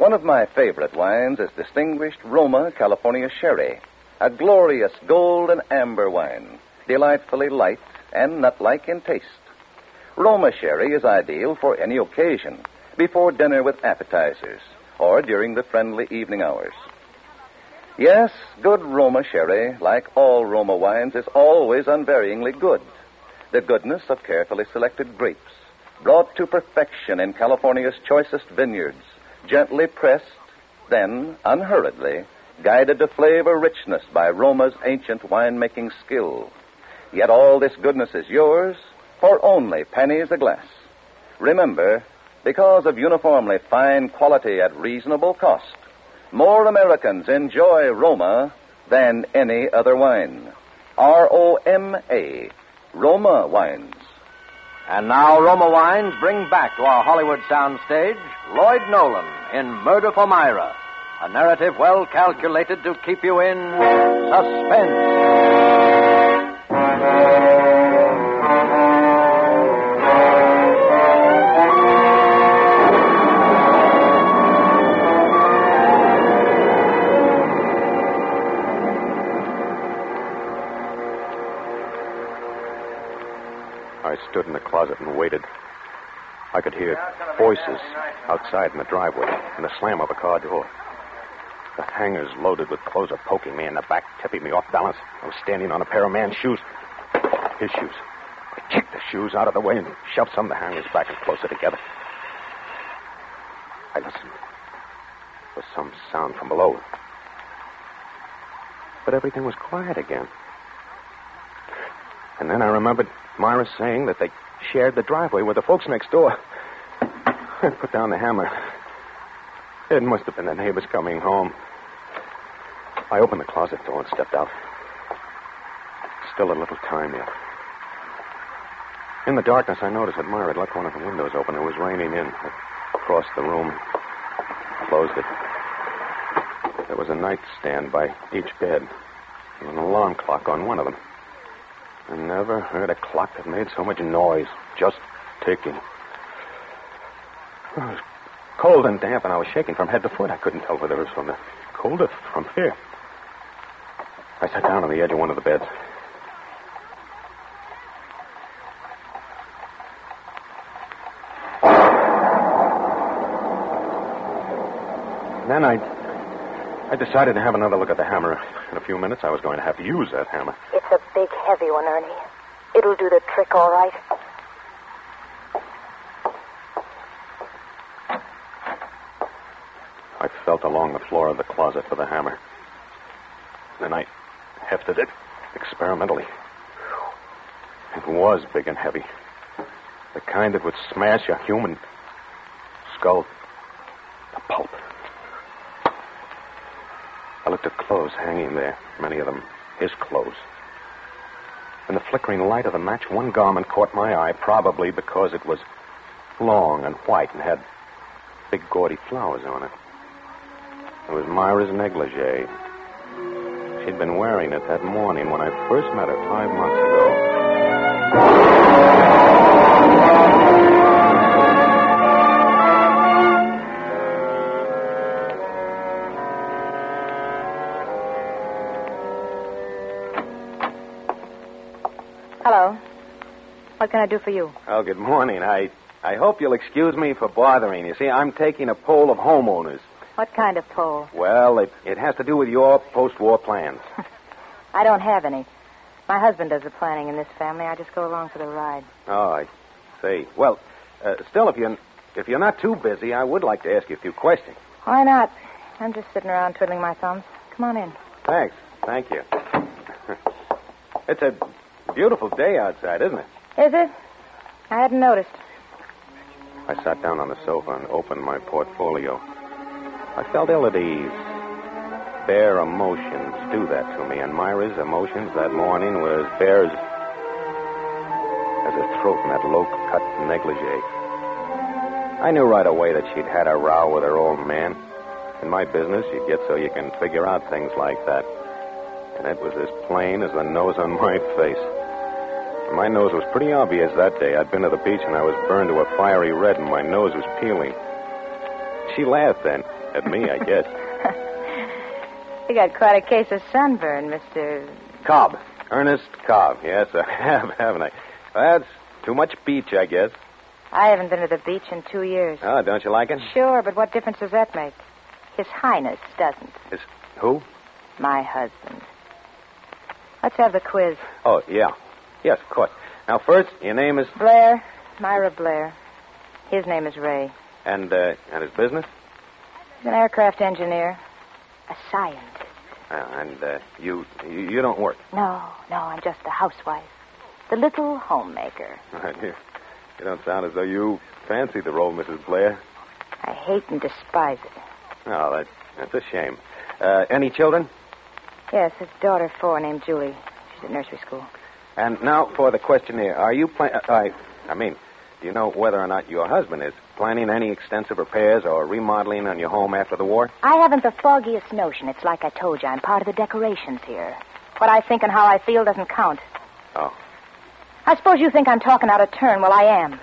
One of my favorite wines is distinguished Roma California Sherry, a glorious gold and amber wine, delightfully light and nut-like in taste. Roma Sherry is ideal for any occasion, before dinner with appetizers, or during the friendly evening hours. Yes, good Roma sherry, like all Roma wines, is always unvaryingly good. The goodness of carefully selected grapes, brought to perfection in California's choicest vineyards, gently pressed, then, unhurriedly, guided to flavor richness by Roma's ancient winemaking skill. Yet all this goodness is yours for only pennies a glass. Remember, because of uniformly fine quality at reasonable cost, more Americans enjoy Roma than any other wine. R O M A, Roma wines. And now Roma Wines bring back to our Hollywood soundstage Lloyd Nolan in Murder for Myra, a narrative well calculated to keep you in suspense. Stood in the closet and waited. I could hear voices outside in the driveway and the slam of a car door. The hangers loaded with clothes are poking me in the back, tipping me off balance. I was standing on a pair of man's shoes. His shoes. I kicked the shoes out of the way and shoved some of the hangers back and closer together. I listened. Was some sound from below. But everything was quiet again. And then I remembered Myra saying that they shared the driveway with the folks next door. I put down the hammer. It must have been the neighbors coming home. I opened the closet door and stepped out. Still a little time yet. In the darkness, I noticed that Myra had left one of the windows open. It was raining in. I crossed the room, closed it. There was a nightstand by each bed, and an alarm clock on one of them. I never heard a clock that made so much noise, just ticking. It was cold and damp, and I was shaking from head to foot. I couldn't tell whether it was from the cold or from fear. I sat down on the edge of one of the beds. Then I, I decided to have another look at the hammer. In a few minutes, I was going to have to use that hammer. It's a big, heavy one, Ernie. It'll do the trick all right. I felt along the floor of the closet for the hammer. Then I hefted it experimentally. It was big and heavy. The kind that would smash a human skull to pulp. I looked at clothes hanging there, many of them his clothes. In the flickering light of the match, one garment caught my eye, probably because it was long and white and had big gaudy flowers on it. It was Myra's negligee. She'd been wearing it that morning when I first met her five months ago. What can I do for you? Oh, good morning. I I hope you'll excuse me for bothering you. See, I'm taking a poll of homeowners. What kind of poll? Well, it, it has to do with your post-war plans. I don't have any. My husband does the planning in this family. I just go along for the ride. Oh, I see. Well, uh, still, if you're if you're not too busy, I would like to ask you a few questions. Why not? I'm just sitting around twiddling my thumbs. Come on in. Thanks. Thank you. it's a beautiful day outside, isn't it? Is it? I hadn't noticed. I sat down on the sofa and opened my portfolio. I felt ill at ease. bare emotions do that to me, and Myra's emotions that morning were as bare as, as her throat in that low-cut negligee. I knew right away that she'd had a row with her old man. In my business, you get so you can figure out things like that. And it was as plain as the nose on my face. My nose was pretty obvious that day. I'd been to the beach and I was burned to a fiery red, and my nose was peeling. She laughed then. At me, I guess. You got quite a case of sunburn, Mr. Cobb. Ernest Cobb. Yes, I have, haven't I? That's too much beach, I guess. I haven't been to the beach in two years. Oh, don't you like it? Sure, but what difference does that make? His Highness doesn't. Is who? My husband. Let's have the quiz. Oh, yeah. Yes, of course. Now, first, your name is Blair, Myra Blair. His name is Ray. and uh, and his business, He's an aircraft engineer, a scientist. uh, and uh, you, you you don't work. No, no, I'm just a housewife. The little homemaker. you you don't sound as though you fancy the role, Mrs. Blair. I hate and despise it. Oh, that, that's a shame. Uh, any children? Yes, his daughter four named Julie. She's at nursery school. And now for the questionnaire. Are you plan? Uh, I, I mean, do you know whether or not your husband is planning any extensive repairs or remodeling on your home after the war? I haven't the foggiest notion. It's like I told you, I'm part of the decorations here. What I think and how I feel doesn't count. Oh. I suppose you think I'm talking out of turn. Well, I am.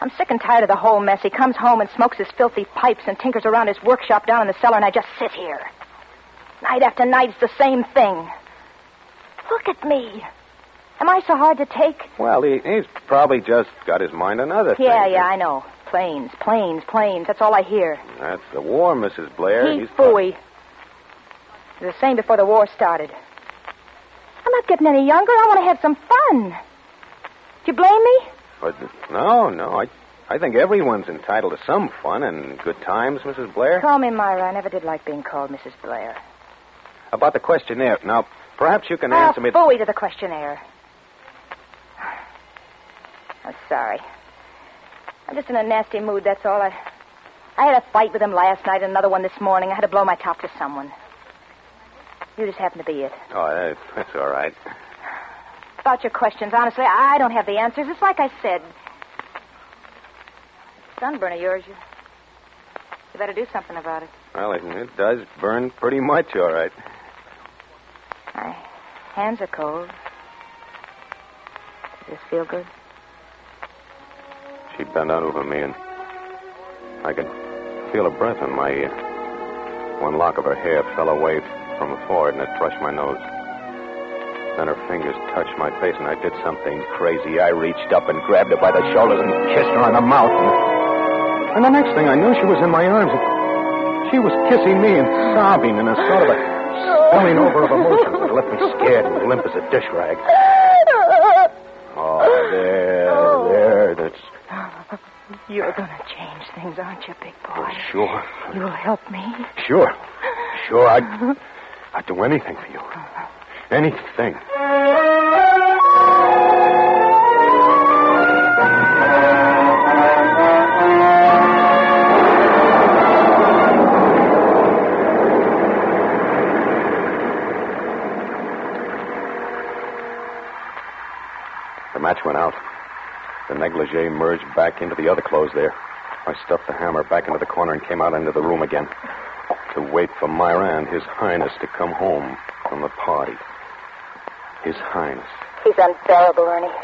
I'm sick and tired of the whole mess. He comes home and smokes his filthy pipes and tinkers around his workshop down in the cellar, and I just sit here. Night after night, it's the same thing. Look at me. Am I so hard to take? Well, he, he's probably just got his mind on other things. Yeah, yeah, I know. Planes, planes, planes. That's all I hear. That's the war, Mrs. Blair. He He's fooey. It was the same before the war started. I'm not getting any younger. I want to have some fun. Do you blame me? But no, no. I, I think everyone's entitled to some fun and good times, Mrs. Blair. Call me Myra. I never did like being called Mrs. Blair. About the questionnaire. Now, perhaps you can Ah, answer me. Bowie to the questionnaire. I'm sorry. I'm just in a nasty mood, that's all. I, I had a fight with him last night and another one this morning. I had to blow my top to someone. You just happen to be it. Oh, eh, that's all right. About your questions, honestly, I don't have the answers. It's like I said. Sunburn of yours, you, you better do something about it. Well, it does burn pretty much, all right. My hands are cold. Does this feel good? She bent out over me, and I could feel her breath on my ear. One lock of her hair fell away from her forehead, and it brushed my nose. Then her fingers touched my face, and I did something crazy. I reached up and grabbed her by the shoulders and kissed her on the mouth. And, and the next thing I knew, she was in my arms. She was kissing me and sobbing in a sort of a spilling over of emotions that left me scared and limp as a dish rag. Oh, there. You're going to change things, aren't you, big boy? Oh, sure. You'll help me. Sure. Sure, I'd, I'd do anything for you. Anything. The negligee merged back into the other clothes there. I stuffed the hammer back into the corner and came out into the room again to wait for Myra and His Highness to come home from the party. His Highness. He's unbearable, Ernie.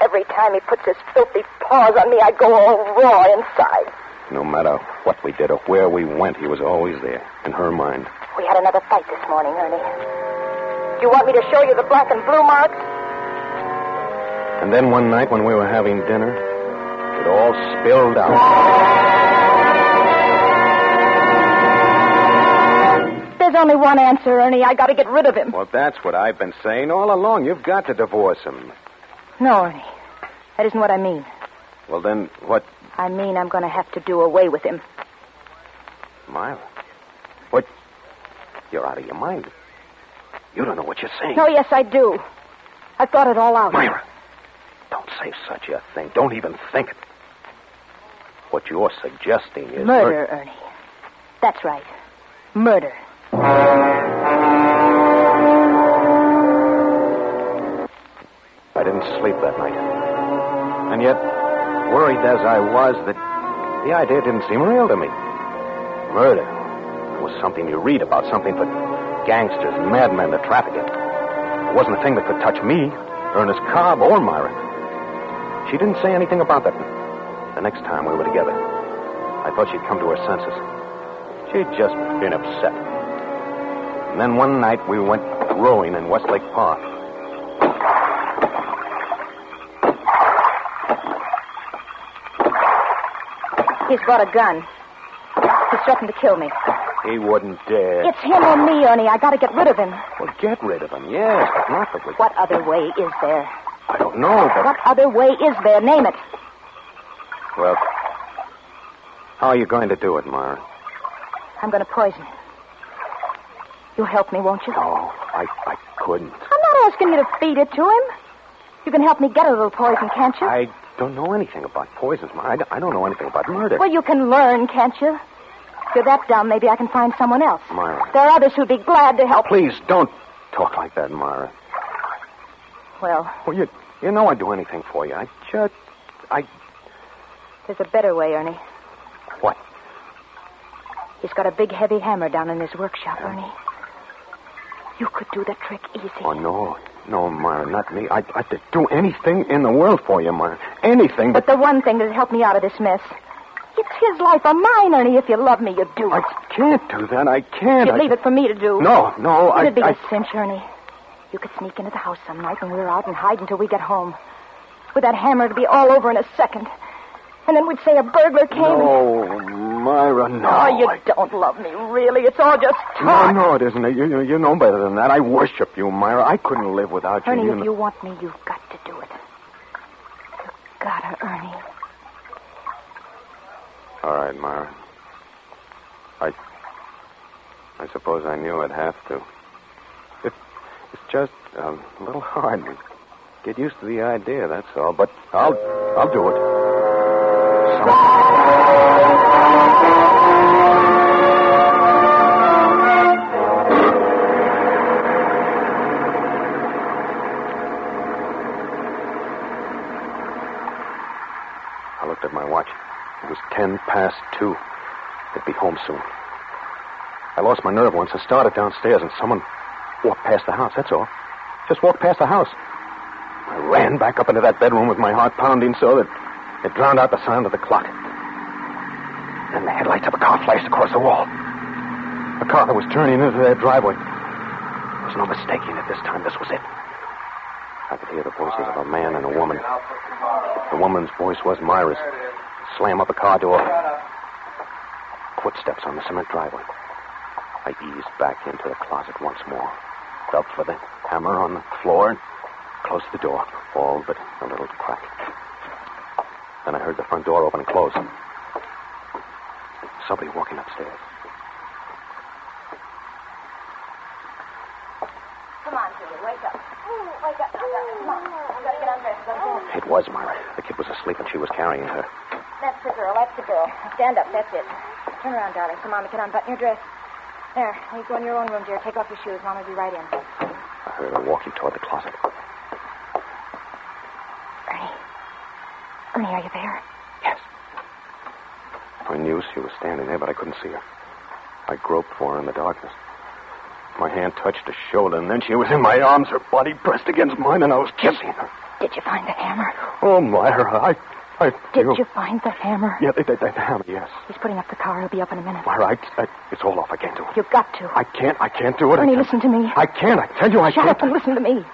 Every time he puts his filthy paws on me, I go all raw inside. No matter what we did or where we went, he was always there, in her mind. We had another fight this morning, Ernie. Do you want me to show you the black and blue marks? And then one night when we were having dinner, it all spilled out. There's only one answer, Ernie. I got to get rid of him. Well, that's what I've been saying all along. You've got to divorce him. No, Ernie. That isn't what I mean. Well, then what, I mean I'm going to have to do away with him. Myra? What? You're out of your mind. You don't know what you're saying. No, yes, I do. I've thought it all out. Myra, don't say such a thing. Don't even think it. What you're suggesting is Murder, Ernie. That's right. Murder. I didn't sleep that night. And yet, worried as I was, that the idea didn't seem real to me. Murder was something you read about, something for gangsters and madmen to traffic in. It wasn't a thing that could touch me, Ernest Cobb, or Myra. She didn't say anything about that the next time we were together. I thought she'd come to her senses. She'd just been upset. And then one night we went rowing in Westlake Park. He's brought a gun. He's threatened to kill me. He wouldn't dare. It's him or me, Ernie. I gotta get rid of him. Well, get rid of him, yes, but not the... way. What other way is there? I don't know, but... What other way is there? Name it. Well, how are you going to do it, Myra? I'm gonna poison him. You'll help me, won't you? No, I, I couldn't. I'm not asking you to feed it to him. You can help me get a little poison, can't you? I don't know anything about poisons, Myra. I don't know anything about murder. Well, you can learn, can't you? If you're that dumb, maybe I can find someone else. Myra. There are others who'd be glad to help. Please, don't talk like that, Myra. Well, Well, you, you know I'd do anything for you. I just... I... there's a better way, Ernie. What? He's got a big, heavy hammer down in his workshop, Ernie. You could do the trick easy. Oh, no. No, Myra, not me. I'd, I'd do anything in the world for you, Myra. Anything, But but... the one thing that'd help me out of this mess. It's his life or mine, Ernie. If you love me, you'd do it. I can't do that. I can't. You'd I... leave it for me to do. No, no, I... It'd be I... a cinch, Ernie. You could sneak into the house some night when we were out and hide until we get home. With that hammer, it'd be all over in a second. And then we'd say a burglar came. and- No, Myra, no. Oh, you I- don't love me, really. It's all just No, talk. no, it isn't. You, you, you know better than that. I worship you, Myra. I couldn't live without you. Ernie, you if know- you want me, you've got to do it. You've got to, Ernie. All right, Myra. I. I suppose I knew I'd have to. It, it's just a little hard get used to the idea. That's all. But I'll, I'll do it. I looked at my watch. It was ten past two. They'd be home soon. I lost my nerve once. I started downstairs, and someone walked past the house. That's all. Just walked past the house. I ran back up into that bedroom with my heart pounding so that it drowned out the sound of the clock. Then the headlights of a car flashed across the wall. A car that was turning into their driveway. There was no mistaking it this time. This was it. I could hear the voices of a man and a woman. The woman's voice was Myra's. Slam up a car door. Footsteps on the cement driveway. I eased back into the closet once more. Felt for the hammer on the floor and closed the door. All but a little crack. Then I heard the front door open and close. Somebody walking upstairs. Come on, Julie, wake up. Wake up. Come on. I've got to get undressed. Go. It was Myra. The kid was asleep and she was carrying her. That's the girl. That's the girl. Stand up. That's it. Turn around, darling. Come on, we can unbutton your dress. There. You go in your own room, dear. Take off your shoes. Mom will be right in. Heard her walking toward the closet. Ernie. Ernie, are you there? Yes. I knew she was standing there, but I couldn't see her. I groped for her in the darkness. My hand touched her shoulder, and then she was in my arms, her body pressed against mine, and I was kissing her. Did you find the hammer? Oh, Myra, I, I Did feel... you find the hammer? Yeah, the, the, the hammer, yes. He's putting up the car. He'll be up in a minute. All right. I, I, it's all off. I can't do it. You've got to. I can't, I can't do it. I Ernie, listen to me. I can't. I tell you, I Shut can't. Shut up and listen to me.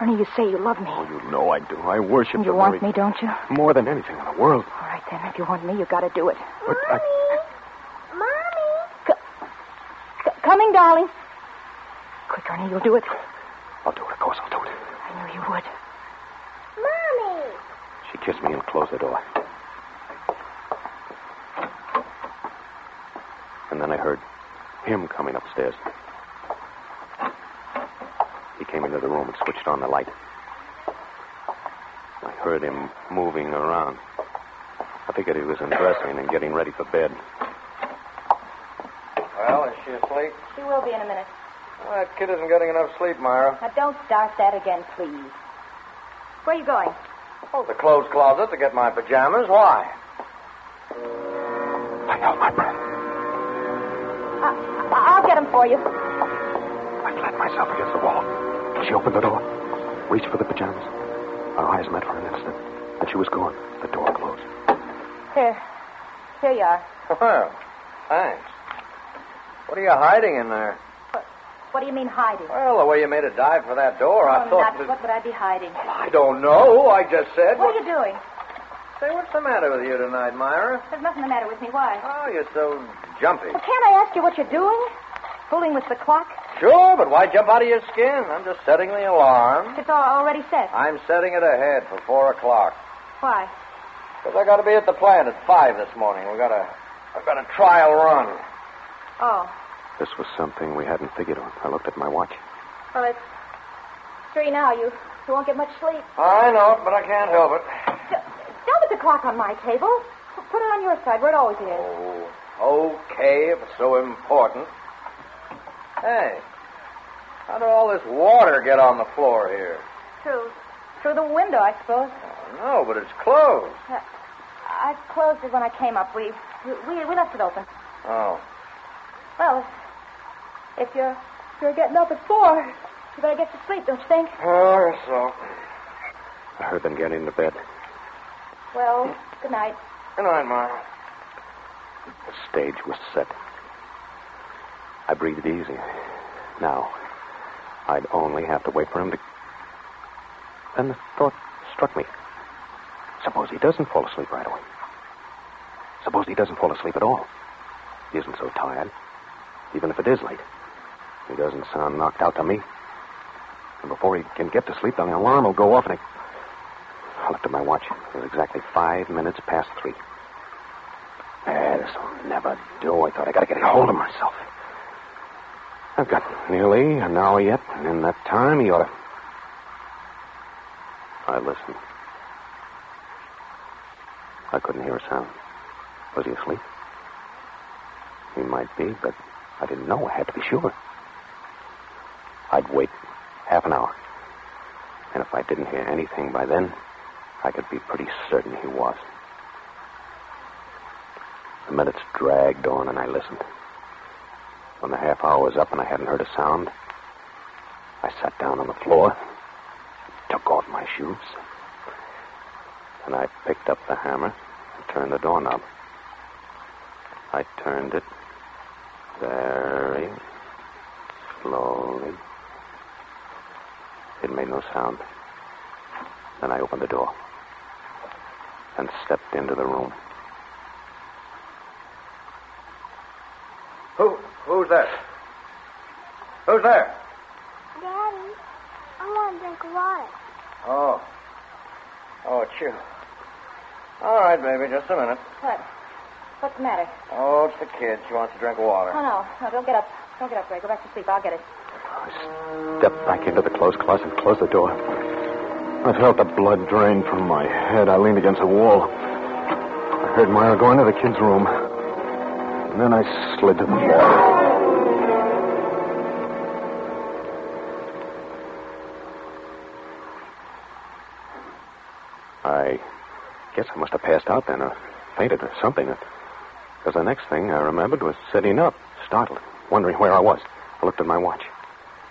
Ernie, you say you love me. Oh, you know I do. I worship and the you want very- me, don't you? More than anything in the world. All right, then. If you want me, you've got to do it. But I, C- coming, darling. Quick, Ernie, you'll do it. I'll do it. Of course, I'll do it. I knew you would. She kissed me and close the door. And then I heard him coming upstairs. He came into the room and switched on the light. I heard him moving around. I figured he was undressing and getting ready for bed. Well, is she asleep? She will be in a minute. Well, that kid isn't getting enough sleep, Myra. Now, don't start that again, please. Where are you going? Oh, the clothes closet to get my pajamas. Why? I held my breath. I- I'll get them for you. I flattened myself against the wall. She opened the door, reached for the pajamas. Our eyes met for an instant, and she was gone. The door closed. Here. Here you are. Well, thanks. What are you hiding in there? What do you mean hiding? Well, the way you made a dive for that door, I oh, thought. that- What would I be hiding? I don't know. I just said. What are you doing? Say, what's the matter with you tonight, Myra? There's nothing the matter with me. Why? Oh, you're so jumpy. Well, can't I ask you what you're doing? Fooling with the clock? Sure, but why jump out of your skin? I'm just setting the alarm. It's all already set. I'm setting it ahead for four o'clock. Why? Because I got to be at the plant at five this morning. We got a, I've got a trial run. Oh. This was something we hadn't figured on. I looked at my watch. Well, it's three now. You, you won't get much sleep. I know it, but I can't help it. Don't put the clock on my table. Put it on your side where it always is. Oh, okay, if it's so important. Hey, how did all this water get on the floor here? Through, through the window, I suppose. Oh, No, but it's closed. Uh, I closed it when I came up. We, we, we left it open. Oh. Well, if, you're, if you're getting up at four, you better get to sleep, don't you think? Oh, I so. I heard them get into bed. Well, good night. Good night, Myra. The stage was set. I breathed easy. Now, I'd only have to wait for him to. Then the thought struck me. Suppose he doesn't fall asleep right away. Suppose he doesn't fall asleep at all. He isn't so tired, even if it is late. He doesn't sound knocked out to me. And before he can get to sleep, the alarm will go off, and I, I looked at my watch. It was exactly five minutes past three. Eh, this will never do. I thought I gotta get a hold of myself. I've got nearly an hour yet, and in that time he ought to. I listened. I couldn't hear a sound. Was he asleep? He might be, but I didn't know. I had to be sure. I'd wait half an hour. And if I didn't hear anything by then, I could be pretty certain he was. The minutes dragged on, and I listened. When the half hour was up and I hadn't heard a sound, I sat down on the floor, took off my shoes, and I picked up the hammer and turned the doorknob. I turned it very slowly. It made no sound. Then I opened the door and stepped into the room. Who? Who's there? Who's there? Daddy, I want a drink water. Oh. Oh, it's you. All right, baby, just a minute. What? What's the matter? Oh, it's the kid. She wants a drink of water. Oh, no. No, don't get up. Don't get up, Ray. Go back to sleep. I'll get it. I stepped back into the clothes closet, and closed the door. I felt the blood drain from my head. I leaned against the wall. I heard Myra go into the kid's room. And then I slid to the floor. I guess I must have passed out then, or fainted, or something. Because the next thing I remembered was sitting up, startled, wondering where I was. I looked at my watch.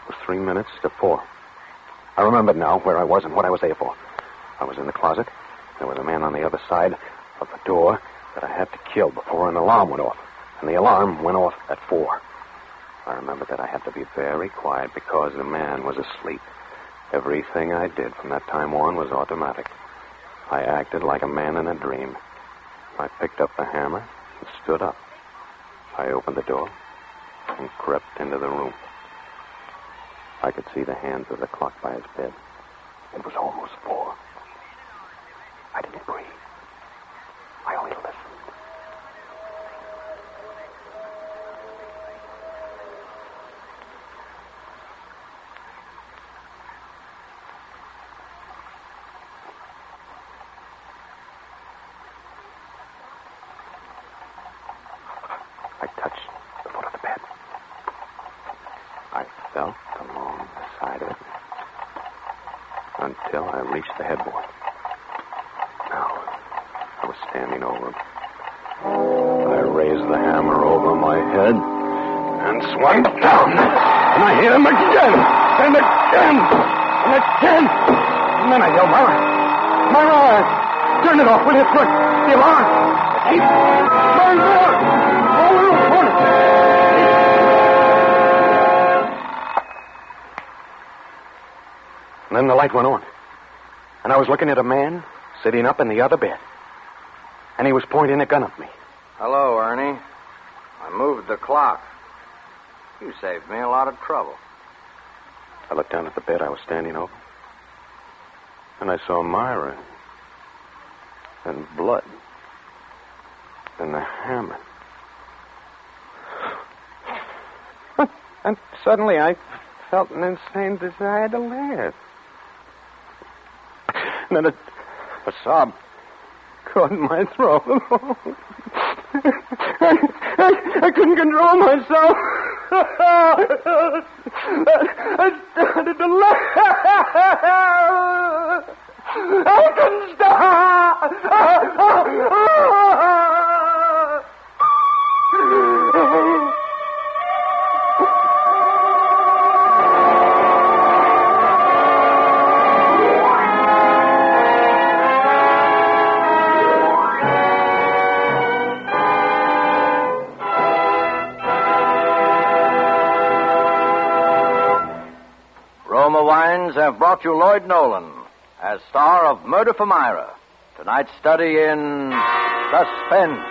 Was three minutes to four. I remembered now where I was and what I was there for. I was in the closet. There was a man on the other side of the door that I had to kill before an alarm went off. And the alarm went off at four. I remembered that I had to be very quiet because the man was asleep. Everything I did from that time on was automatic. I acted like a man in a dream. I picked up the hammer and stood up. I opened the door and crept into the room. I could see the hands of the clock by his bed. It was almost four. I didn't was looking at a man sitting up in the other bed. And he was pointing a gun at me. Hello, Ernie. I moved the clock. You saved me a lot of trouble. I looked down at the bed I was standing over. And I saw Myra. And blood. And the hammer. And suddenly I felt an insane desire to laugh. And then a, a sob caught my throat. I, I, I couldn't control myself. I started to laugh. I couldn't stop. Have brought you Lloyd Nolan as star of Murder for Myra. Tonight's study in suspense.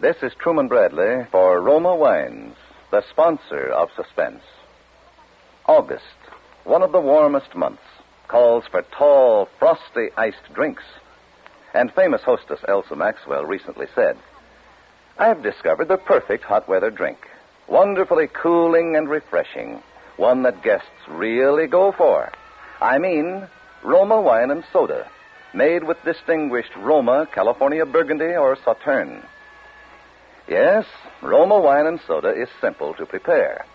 This is Truman Bradley for Roma Wines, the sponsor of Suspense. August, one of the warmest months, calls for tall, frosty iced drinks. And famous hostess Elsa Maxwell recently said, I've discovered the perfect hot weather drink. Wonderfully cooling and refreshing. One that guests really go for. I mean, Roma wine and soda, made with distinguished Roma, California Burgundy, or Sauterne. Yes, Roma wine and soda is simple to prepare.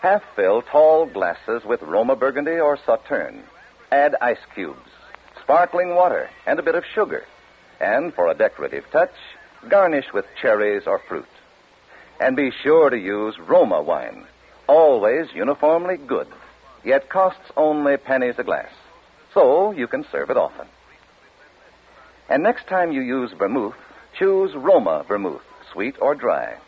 Half fill tall glasses with Roma Burgundy or Sauterne. Add ice cubes, sparkling water, and a bit of sugar. And for a decorative touch, garnish with cherries or fruit. And be sure to use Roma wine, always uniformly good, yet costs only pennies a glass. So you can serve it often. And next time you use vermouth, choose Roma vermouth, sweet or dry.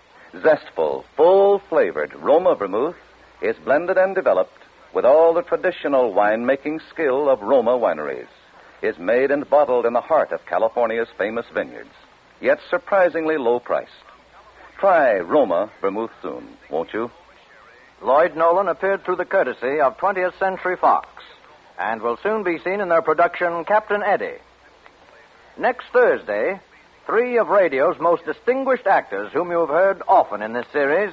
Zestful, full flavored Roma vermouth is blended and developed with all the traditional winemaking skill of Roma wineries. Is made and bottled in the heart of California's famous vineyards, yet surprisingly low priced. Try Roma vermouth soon, won't you? Lloyd Nolan appeared through the courtesy of 20th Century Fox and will soon be seen in their production Captain Eddie. Next Thursday, three of radio's most distinguished actors, whom you have heard often in this series,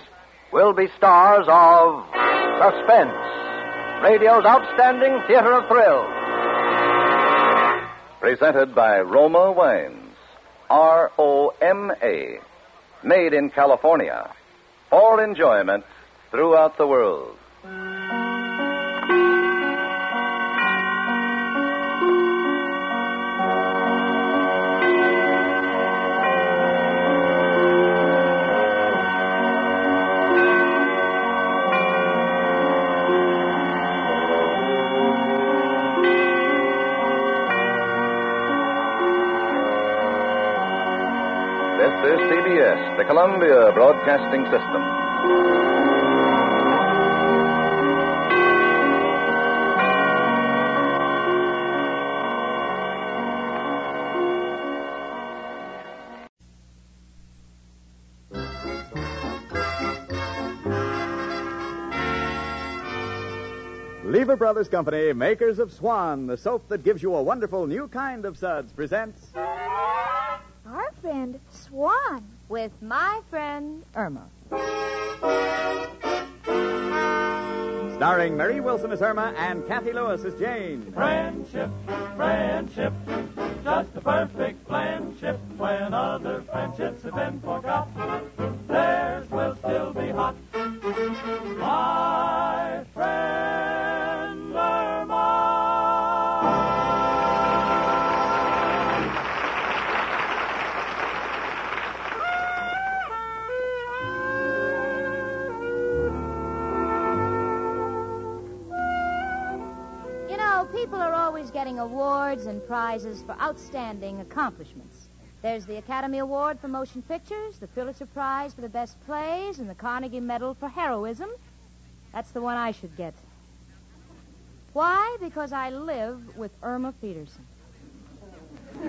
will be stars of Suspense, radio's outstanding theater of thrills. Presented by Roma Wines. R O M A. Made in California. For enjoyment throughout the world. The Columbia Broadcasting System. Lever Brothers Company, makers of Swan, the soap that gives you a wonderful new kind of suds, presents Our friend Swan with my friend Irma. starring Marie Wilson as Irma and Kathy Lewis as Jane. Friendship, friendship, just a perfect friendship when other friendships have been forgot. There People awards and prizes for outstanding accomplishments. There's the Academy Award for Motion Pictures, the Pulitzer Prize for the Best Plays, and the Carnegie Medal for Heroism. That's the one I should get. Why? Because I live with Irma Peterson.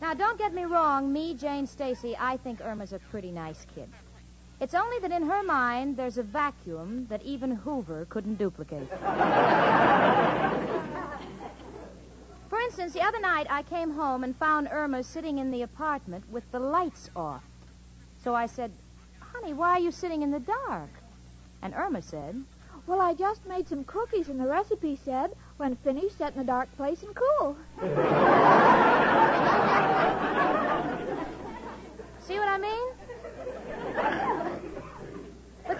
now, don't get me wrong. Me, Jane Stacy, I think Irma's a pretty nice kid. It's only that in her mind there's a vacuum that even Hoover couldn't duplicate. For instance, the other night I came home and found Irma sitting in the apartment with the lights off. So I said, Honey, why are you sitting in the dark? And Irma said, Well, I just made some cookies, and the recipe said, when finished, set in a dark place and cool. See what I mean?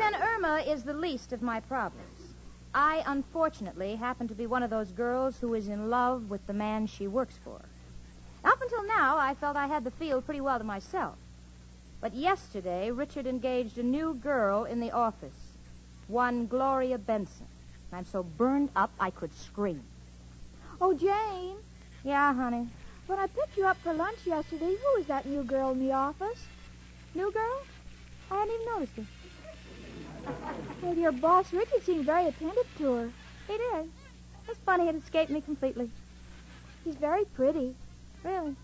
Then Irma is the least of my problems. I, unfortunately, happen to be one of those girls who is in love with the man she works for. Up until now, I felt I had the field pretty well to myself. But yesterday, Richard engaged a new girl in the office, one Gloria Benson. I'm so burned up I could scream. Oh, Jane. Yeah, honey. When I picked you up for lunch yesterday, who was that new girl in the office? New girl? I hadn't even noticed her. Well, your boss, Richard, seemed very attentive to her. He did. It's funny, it escaped me completely. She's very pretty. Really?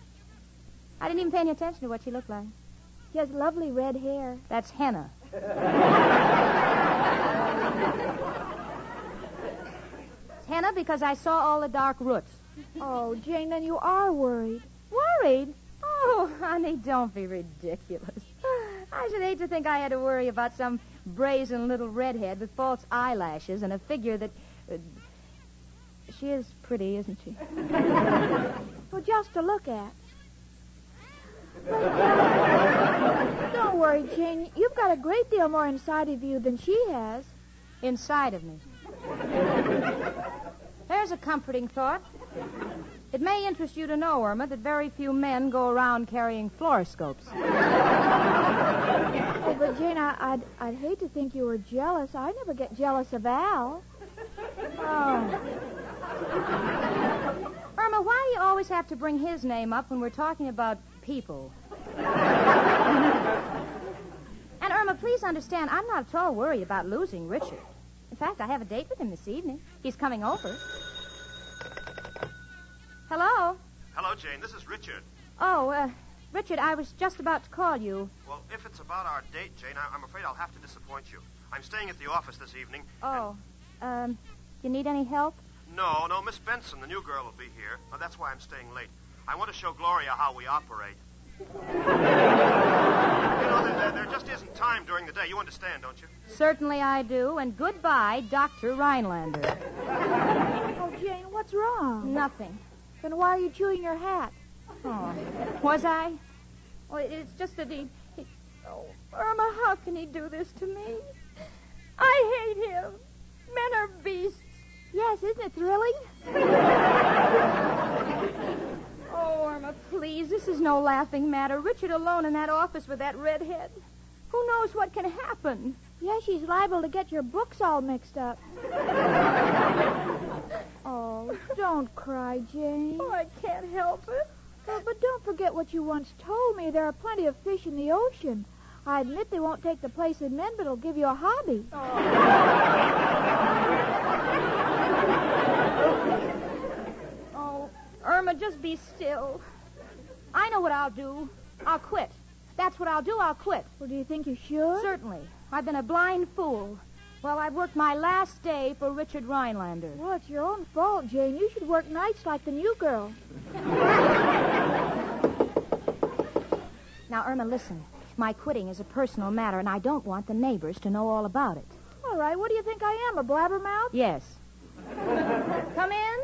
I didn't even pay any attention to what she looked like. She has lovely red hair. That's henna. it's henna because I saw all the dark roots. Oh, Jane, then you are worried. Worried? Oh, honey, don't be ridiculous. I should hate to think I had to worry about some brazen little redhead with false eyelashes and a figure that. Uh, she is pretty, isn't she? well, just to look at. Don't worry, Jane. You've got a great deal more inside of you than she has. Inside of me. There's a comforting thought. It may interest you to know, Irma, that very few men go around carrying fluoroscopes. Oh, but Jane, I, would I'd hate to think you were jealous. I never get jealous of Al. Oh. Irma, why do you always have to bring his name up when we're talking about people? and Irma, please understand, I'm not at all worried about losing Richard. In fact, I have a date with him this evening. He's coming over. Hello? Hello, Jane. This is Richard. Oh, uh, Richard, I was just about to call you. Well, if it's about our date, Jane, I- am afraid I'll have to disappoint you. I'm staying at the office this evening. Oh, and... um, you need any help? No, no, Miss Benson, the new girl, will be here. Oh, that's why I'm staying late. I want to show Gloria how we operate. you know, there, there just isn't time during the day. You understand, don't you? Certainly I do. And goodbye, Dr. Rhinelander. Oh, Jane, what's wrong? Nothing. Then why are you chewing your hat? Oh, was I? Well, it's just that he, he. Oh, Irma, how can he do this to me? I hate him. Men are beasts. Yes, isn't it thrilling? oh, Irma, please. This is no laughing matter. Richard alone in that office with that redhead. Who knows what can happen? Yes, she's liable to get your books all mixed up. oh, don't cry, Jane. Oh, I can't help it. But, but don't forget what you once told me. There are plenty of fish in the ocean. I admit they won't take the place of men, but it'll give you a hobby. oh, oh Irma, just be still. I know what I'll do. I'll quit. That's what I'll do. I'll quit. Well, do you think you should? Certainly. I've been a blind fool. Well, I've worked my last day for Richard Rhinelander. Well, it's your own fault, Jane. You should work nights like the new girl. now, Irma, listen. My quitting is a personal matter, and I don't want the neighbors to know all about it. All right. What do you think I am, a blabbermouth? Yes. Come in.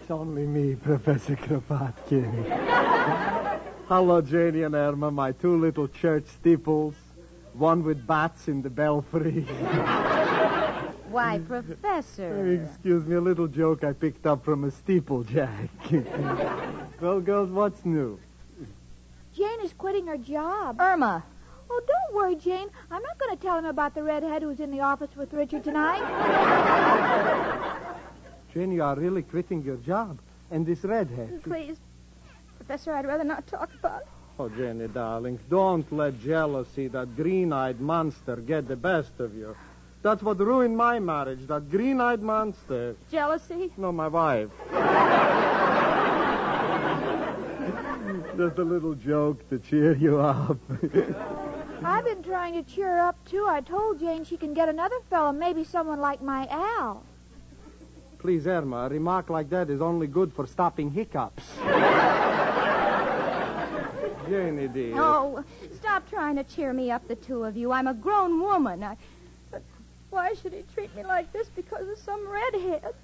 It's only me, Professor Kropotkin. Hello, Janie and Irma, my two little church steeples one with bats in the belfry. Why, Professor? Excuse me, a little joke I picked up from a steeplejack. well, girls, what's new? Jane is quitting her job. Irma. Oh, don't worry, Jane. I'm not going to tell him about the redhead who's in the office with Richard tonight. Jane, you are really quitting your job. And this redhead. Please, Professor, I'd rather not talk about it. Oh, Jenny, darling, don't let jealousy, that green-eyed monster, get the best of you. That's what ruined my marriage, that green-eyed monster. Jealousy? No, my wife. Just a little joke to cheer you up. I've been trying to cheer her up, too. I told Jane she can get another fellow, maybe someone like my Al. Please, Irma, a remark like that is only good for stopping hiccups. Janie, dear. Oh, stop trying to cheer me up, the two of you. I'm a grown woman. I... But why should he treat me like this because of some redhead?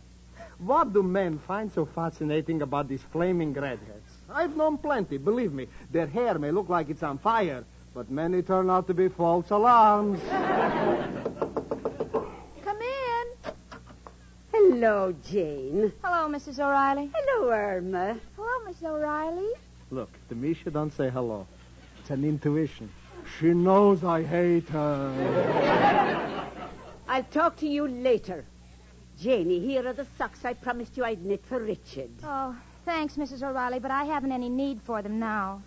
What do men find so fascinating about these flaming redheads? I've known plenty, believe me. Their hair may look like it's on fire, but many turn out to be false alarms. Come in. Hello, Jane. Hello, Mrs. O'Reilly. Hello, Irma. Hello, Miss O'Reilly. Look, to me, she don't say hello. It's an intuition. She knows I hate her. I'll talk to you later. Janie, here are the socks I promised you I'd knit for Richard. Oh, thanks, Mrs. O'Reilly, but I haven't any need for them now.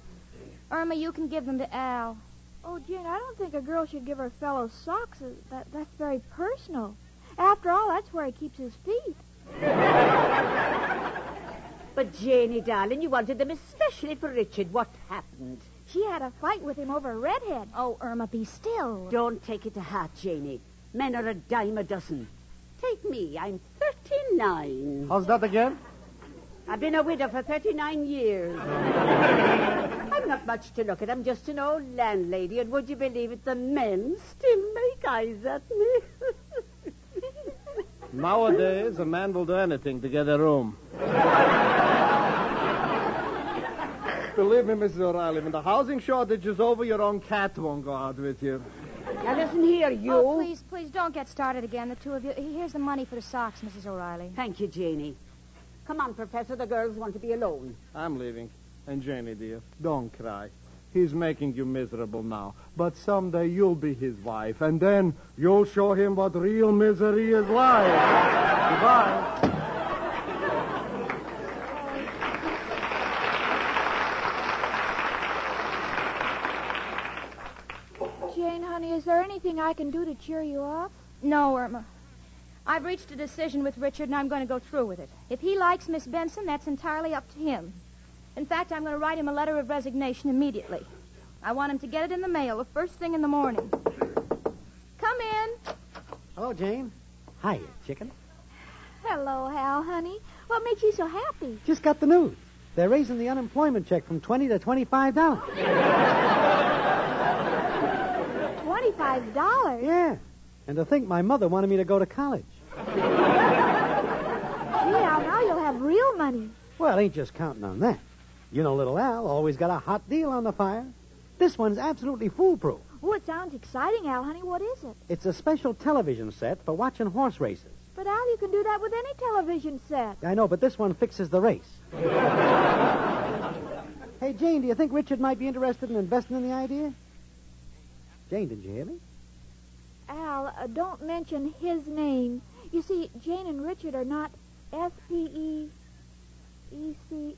Irma, you can give them to Al. Oh, Jane, I don't think a girl should give her fellow socks. Uh, That, that's very personal. After all, that's where he keeps his feet. But, Janie, darling, you wanted them especially for Richard. What happened? She had a fight with him over a redhead. Oh, Irma, be still. Don't take it to heart, Janie. Men are a dime a dozen. Take me. I'm 39. How's that again? I've been a widow for 39 years. I'm not much to look at. I'm just an old landlady, and would you believe it, the men still make eyes at me. Nowadays, a man will do anything to get a room. Believe me, Mrs. O'Reilly, when the housing shortage is over, your own cat won't go out with you. now listen here, you. Oh, please, please don't get started again, the two of you. Here's the money for the socks, Mrs. O'Reilly. Thank you, Janie. Come on, Professor. The girls want to be alone. I'm leaving. And Janie, dear, don't cry. He's making you miserable now. But someday you'll be his wife, and then you'll show him what real misery is like. Goodbye. Jane, honey, is there anything I can do to cheer you up? No, Irma. I've reached a decision with Richard, and I'm going to go through with it. If he likes Miss Benson, that's entirely up to him. In fact, I'm going to write him a letter of resignation immediately. I want him to get it in the mail the first thing in the morning. Come in. Hello, Jane. Hiya, chicken. Hello, Hal, honey. What makes you so happy? Just got the news. They're raising the unemployment check from twenty to twenty-five dollars. Twenty-five dollars. Yeah. And to think my mother wanted me to go to college. Yeah, now you'll have real money. Well, ain't just counting on that. You know, little Al always got a hot deal on the fire. This one's absolutely foolproof. Oh, it sounds exciting, Al, honey. What is it? It's a special television set for watching horse races. But Al, you can do that with any television set. I know, but this one fixes the race. hey, Jane, do you think Richard might be interested in investing in the idea? Jane, did you hear me? Al, uh, don't mention his name. You see, Jane and Richard are not S P E E C.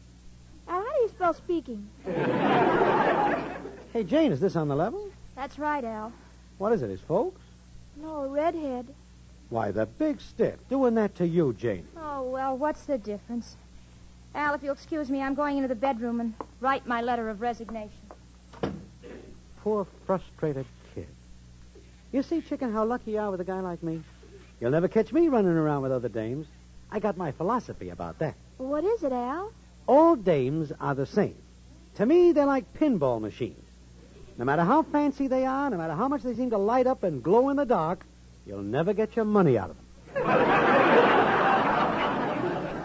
Al, how do you spell speaking? Hey, Jane, is this on the level? That's right, Al. What is it, his folks? No, a redhead. Why, the big stiff. Doing that to you, Jane. Oh, well, what's the difference? Al, if you'll excuse me, I'm going into the bedroom and write my letter of resignation. Poor, frustrated kid. You see, chicken, how lucky you are with a guy like me? You'll never catch me running around with other dames. I got my philosophy about that. What is it, Al? All dames are the same. To me, they're like pinball machines. No matter how fancy they are, no matter how much they seem to light up and glow in the dark, you'll never get your money out of them.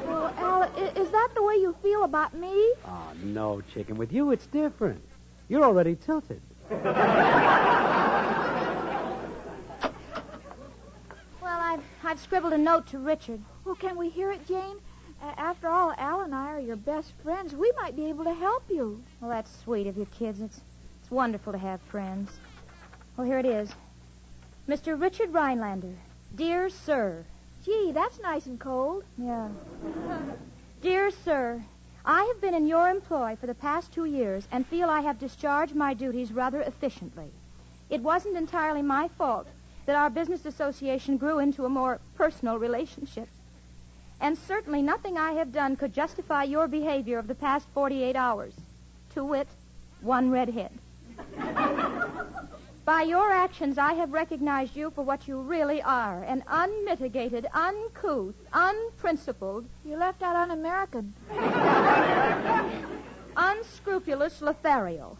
Well, Al, is that the way you feel about me? Oh, no, chicken. With you, it's different. You're already tilted. Well, I've, I've scribbled a note to Richard. Well, can we hear it, Jane? After all, Al and I are your best friends. We might be able to help you. Well, that's sweet of you kids. It's, it's wonderful to have friends. Well, here it is. Mr. Richard Rhinelander. Dear Sir. Gee, that's nice and cold. Yeah. Dear Sir, I have been in your employ for the past two years and feel I have discharged my duties rather efficiently. It wasn't entirely my fault that our business association grew into a more personal relationship. And certainly nothing I have done could justify your behavior of the past 48 hours. To wit, one redhead. By your actions, I have recognized you for what you really are an unmitigated, uncouth, unprincipled. You left out un American. unscrupulous Lothario.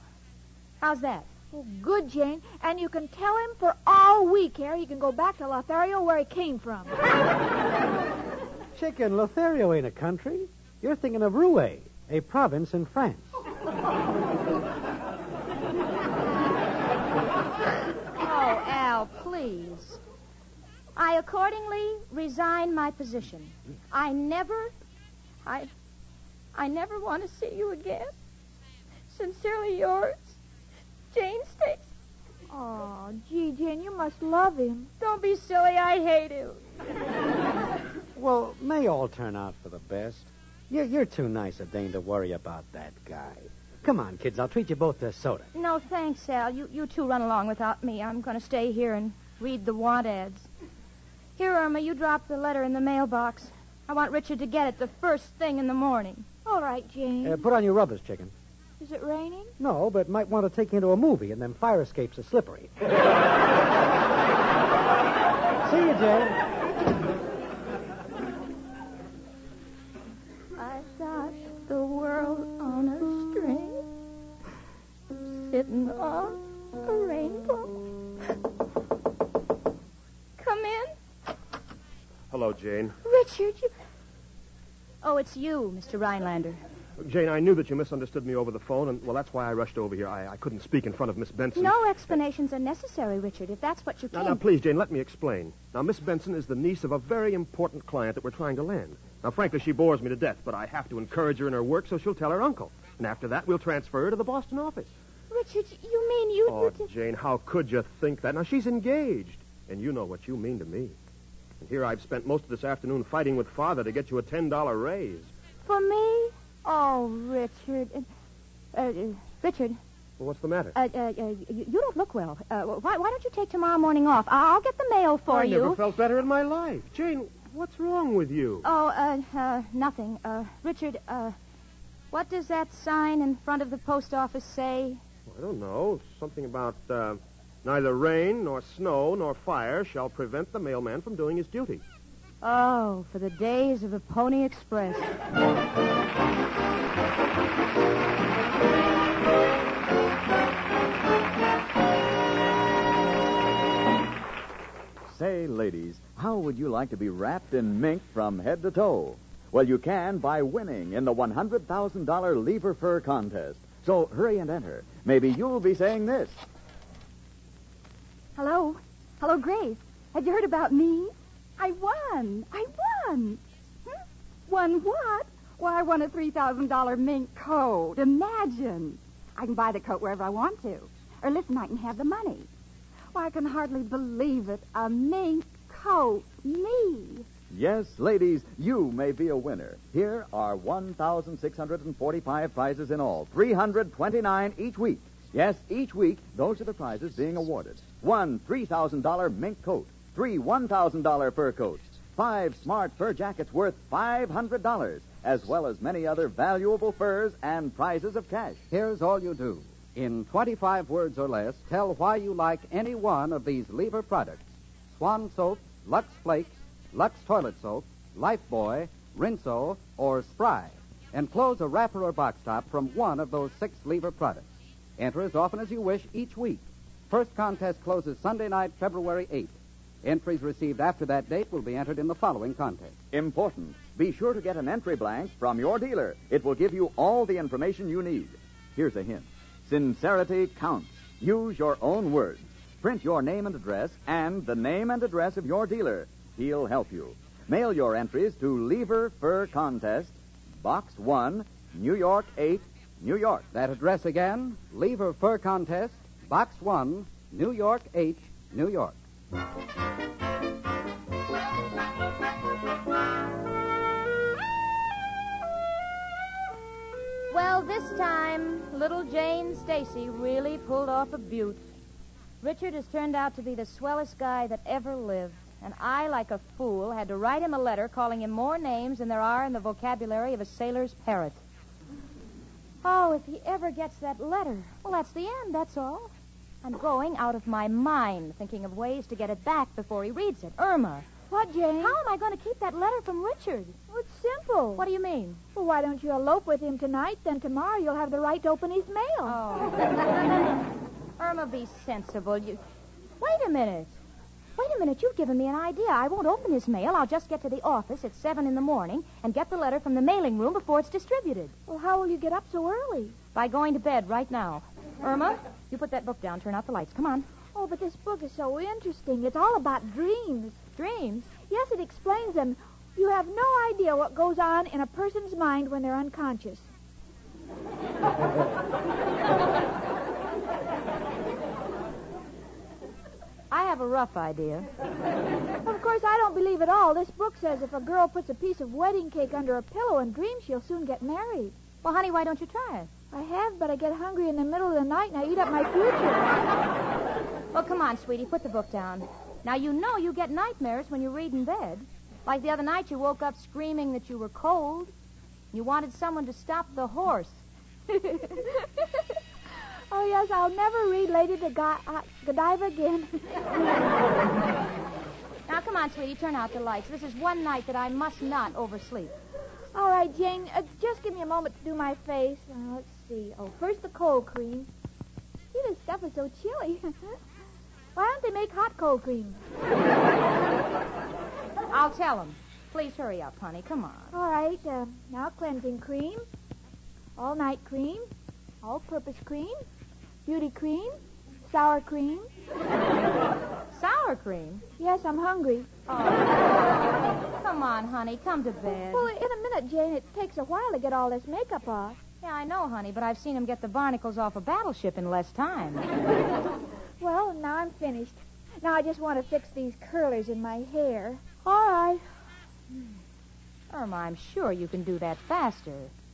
How's that? Oh, good, Jane. And you can tell him for all we care he can go back to Lothario where he came from. Chicken, Lothario ain't a country. You're thinking of Rouen, a province in France. Oh, Al, please. I accordingly resign my position. I never, I, I never want to see you again. Sincerely yours, Jane Stacy. Oh, gee, Jane, you must love him. Don't be silly. I hate him. Well, may all turn out for the best. You're, you're too nice a Dane to worry about that guy. Come on, kids. I'll treat you both to soda. No, thanks, Al. You, you two run along without me. I'm going to stay here and read the want ads. Here, Irma, you drop the letter in the mailbox. I want Richard to get it the first thing in the morning. All right, Jane. Uh, put on your rubbers, chicken. Is it raining? No, but might want to take you into a movie, and them fire escapes are slippery. See you, Jane. Richard, you. Oh, it's you, Mr. Rhinelander. Jane, I knew that you misunderstood me over the phone, and, well, that's why I rushed over here. I, I couldn't speak in front of Miss Benson. No explanations are necessary, Richard, if that's what you Now, came. now, please, Jane, let me explain. Now, Miss Benson is the niece of a very important client that we're trying to land. Now, frankly, she bores me to death, but I have to encourage her in her work so she'll tell her uncle. And after that, we'll transfer her to the Boston office. Richard, you mean you. Oh, Jane, how could you think that? Now, she's engaged, and you know what you mean to me. And here I've spent most of this afternoon fighting with Father to get you a $10 raise. For me? Oh, Richard. Uh, uh, Richard, Well, what's the matter? uh, uh, uh, you, you don't look well. Uh, why, why don't you take tomorrow morning off? I- I'll get the mail for you. I you. never felt better in my life. Jane, what's wrong with you? Oh, uh, uh, nothing. Uh, Richard, uh, what does that sign in front of the post office say? I don't know. Something about uh, neither rain nor snow nor fire shall prevent the mailman from doing his duty. Oh, for the days of the Pony Express. Say, ladies, how would you like to be wrapped in mink from head to toe? Well, you can by winning in the $100,000 Lever Fur contest. So hurry and enter. Maybe you'll be saying this. Hello? Hello, Grace. Have you heard about me? I won. I won. Hmm? Won what? Why, I won a $3,000 mink coat. Imagine. I can buy the coat wherever I want to. Or listen, I can have the money. Why, I can hardly believe it. A mink coat. Me. Yes, ladies, you may be a winner. Here are 1,645 prizes in all, 329 each week. Yes, each week, those are the prizes being awarded. One $3,000 mink coat, three $1,000 fur coats, five smart fur jackets worth $500, as well as many other valuable furs and prizes of cash. Here's all you do. In 25 words or less, tell why you like any one of these lever products Swan Soap, Lux Flakes, Lux Toilet Soap, Lifebuoy, Rinso, or Spry. Enclose a wrapper or box top from one of those six lever products. Enter as often as you wish each week. First contest closes Sunday night, February 8th. Entries received after that date will be entered in the following contest. Important. Be sure to get an entry blank from your dealer. It will give you all the information you need. Here's a hint. Sincerity counts. Use your own words. Print your name and address and the name and address of your dealer. He'll help you. Mail your entries to Lever Fur Contest, Box 1, New York 8, New York. That address again Lever Fur Contest, Box 1, New York H, New York. Well, this time, little Jane Stacy really pulled off a beaut. Richard has turned out to be the swellest guy that ever lived. And I, like a fool, had to write him a letter calling him more names than there are in the vocabulary of a sailor's parrot. Oh, if he ever gets that letter. Well, that's the end, that's all. I'm going out of my mind thinking of ways to get it back before he reads it. Irma. What, Jane? How am I going to keep that letter from Richard? Well, it's simple. What do you mean? Well, why don't you elope with him tonight? Then tomorrow you'll have the right to open his mail. Oh. Irma, be sensible. You... Wait a minute. Wait a minute. You've given me an idea. I won't open his mail. I'll just get to the office at 7 in the morning and get the letter from the mailing room before it's distributed. Well, how will you get up so early? By going to bed right now. Irma, you put that book down. Turn out the lights. Come on. Oh, but this book is so interesting. It's all about dreams. Dreams? Yes, it explains them. You have no idea what goes on in a person's mind when they're unconscious. I have a rough idea. Of course, I don't believe it all. This book says if a girl puts a piece of wedding cake under a pillow and dreams, she'll soon get married. Well, honey, why don't you try it? I have, but I get hungry in the middle of the night and I eat up my future. Well, come on, sweetie, put the book down. Now, you know you get nightmares when you read in bed. Like the other night, you woke up screaming that you were cold. You wanted someone to stop the horse. oh, yes, I'll never read Lady Godiva uh, Godiva again. now, come on, sweetie, turn out the lights. This is one night that I must not oversleep. All right, Jane, uh, just give me a moment to do my face. Uh, let's see. Oh, first the cold cream. See, this stuff is so chilly. Why don't they make hot cold cream? I'll tell them. Please hurry up, honey. Come on. All right. Uh, now cleansing cream, all night cream, all purpose cream, beauty cream, sour cream. Sour cream? Yes, I'm hungry. Oh. Come on, honey. Come to bed. Well, in a minute, Jane. It takes a while to get all this makeup off. Yeah, I know, honey, but I've seen him get the barnacles off a battleship in less time. well, now I'm finished. Now I just want to fix these curlers in my hair. All right. Hmm. Irma, I'm sure you can do that faster.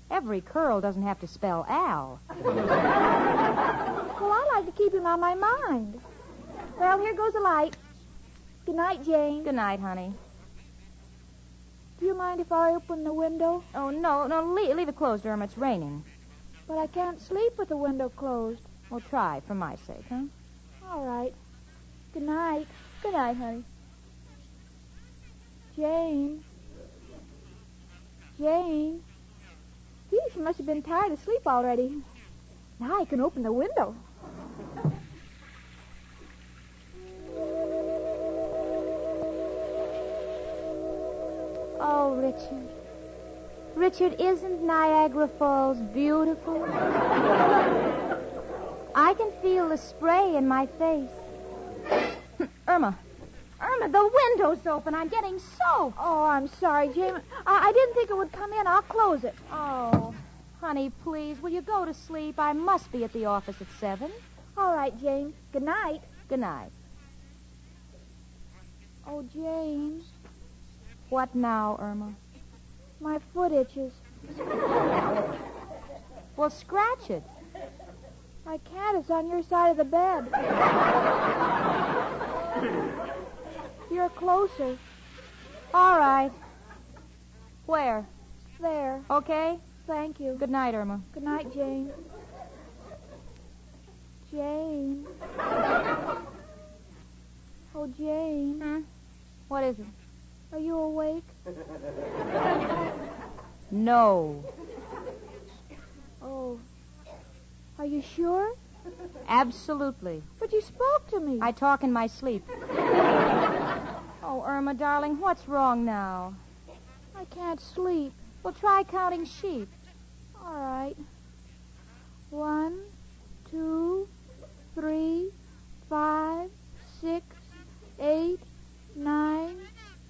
Every curl doesn't have to spell Al. well, I like to keep him on my mind. Well, here goes the light. Good night, Jane. Good night, honey. Do you mind if I open the window? Oh, no, no, leave, leave it closed, Irma. It's raining. But I can't sleep with the window closed. Well, try, for my sake, huh? All right. Good night. Good night, honey. Jane. Jane. Gee, she must have been tired of sleep already. Now I can open the window. Oh, Richard. Richard, isn't Niagara Falls beautiful? I can feel the spray in my face. Irma. Irma, the window's open. I'm getting soaked. Oh, I'm sorry, Jane. I, I didn't think it would come in. I'll close it. Oh, honey, please, will you go to sleep? I must be at the office at 7. All right, James. Good night. Good night. Oh, Jane. What now, Irma? My foot itches. well, scratch it. I can't. It's on your side of the bed. You're closer. All right. Where? There. Okay. Thank you. Good night, Irma. Good night, Jane. Jane. Oh, Jane. Hmm? What is it? Are you awake? No. Oh. Are you sure? Absolutely. But you spoke to me. I talk in my sleep. oh, Irma, darling, what's wrong now? I can't sleep. Well, try counting sheep. All right. One, two, three, five, six, eight, nine,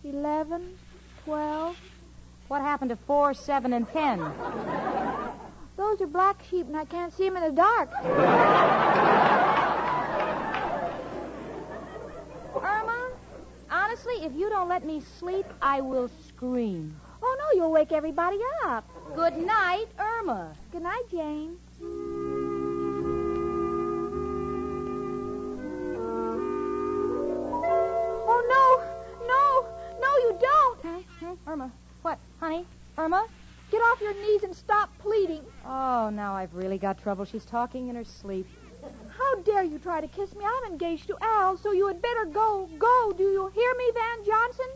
eleven, twelve. What happened to four, seven, and ten? Those are black sheep, and I can't see them in the dark. Irma, honestly, if you don't let me sleep, I will scream. Oh, no, you'll wake everybody up. Good night, Irma. Good night, Jane. You don't. Hmm? Irma. What, honey? Irma? Get off your knees and stop pleading. Oh, now I've really got trouble. She's talking in her sleep. How dare you try to kiss me? I'm engaged to Al, so you had better go. Go. Do you hear me, Van Johnson?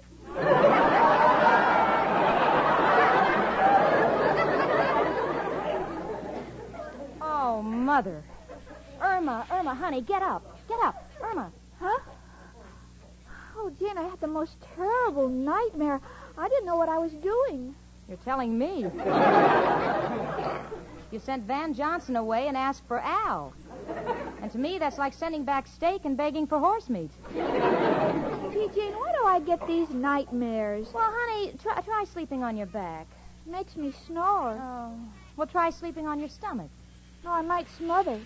Oh, mother. Irma, Irma, honey, get up. Get up. Irma. Huh? Oh, Jane, I had the most terrible nightmare. I didn't know what I was doing. You're telling me. you sent Van Johnson away and asked for Al. And to me, that's like sending back steak and begging for horse meat. Gee, Jane, why do I get these nightmares? Well, honey, try, try sleeping on your back. makes me snore. Oh. Well, try sleeping on your stomach. No, I might smother.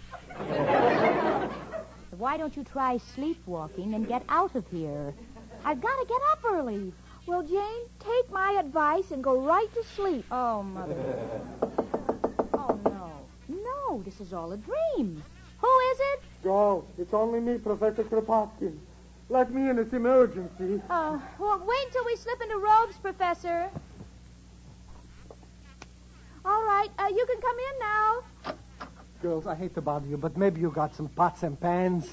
Why don't you try sleepwalking and get out of here? I've got to get up early. Well, Jane, take my advice and go right to sleep. Oh, Mother. oh, no. No, this is all a dream. Who is it? Go. It's only me, Professor Kropotkin. Let me in. It's emergency. Oh, well, wait until we slip into robes, Professor. All right, uh, you can come in now. Girls, I hate to bother you, but maybe you got some pots and pans.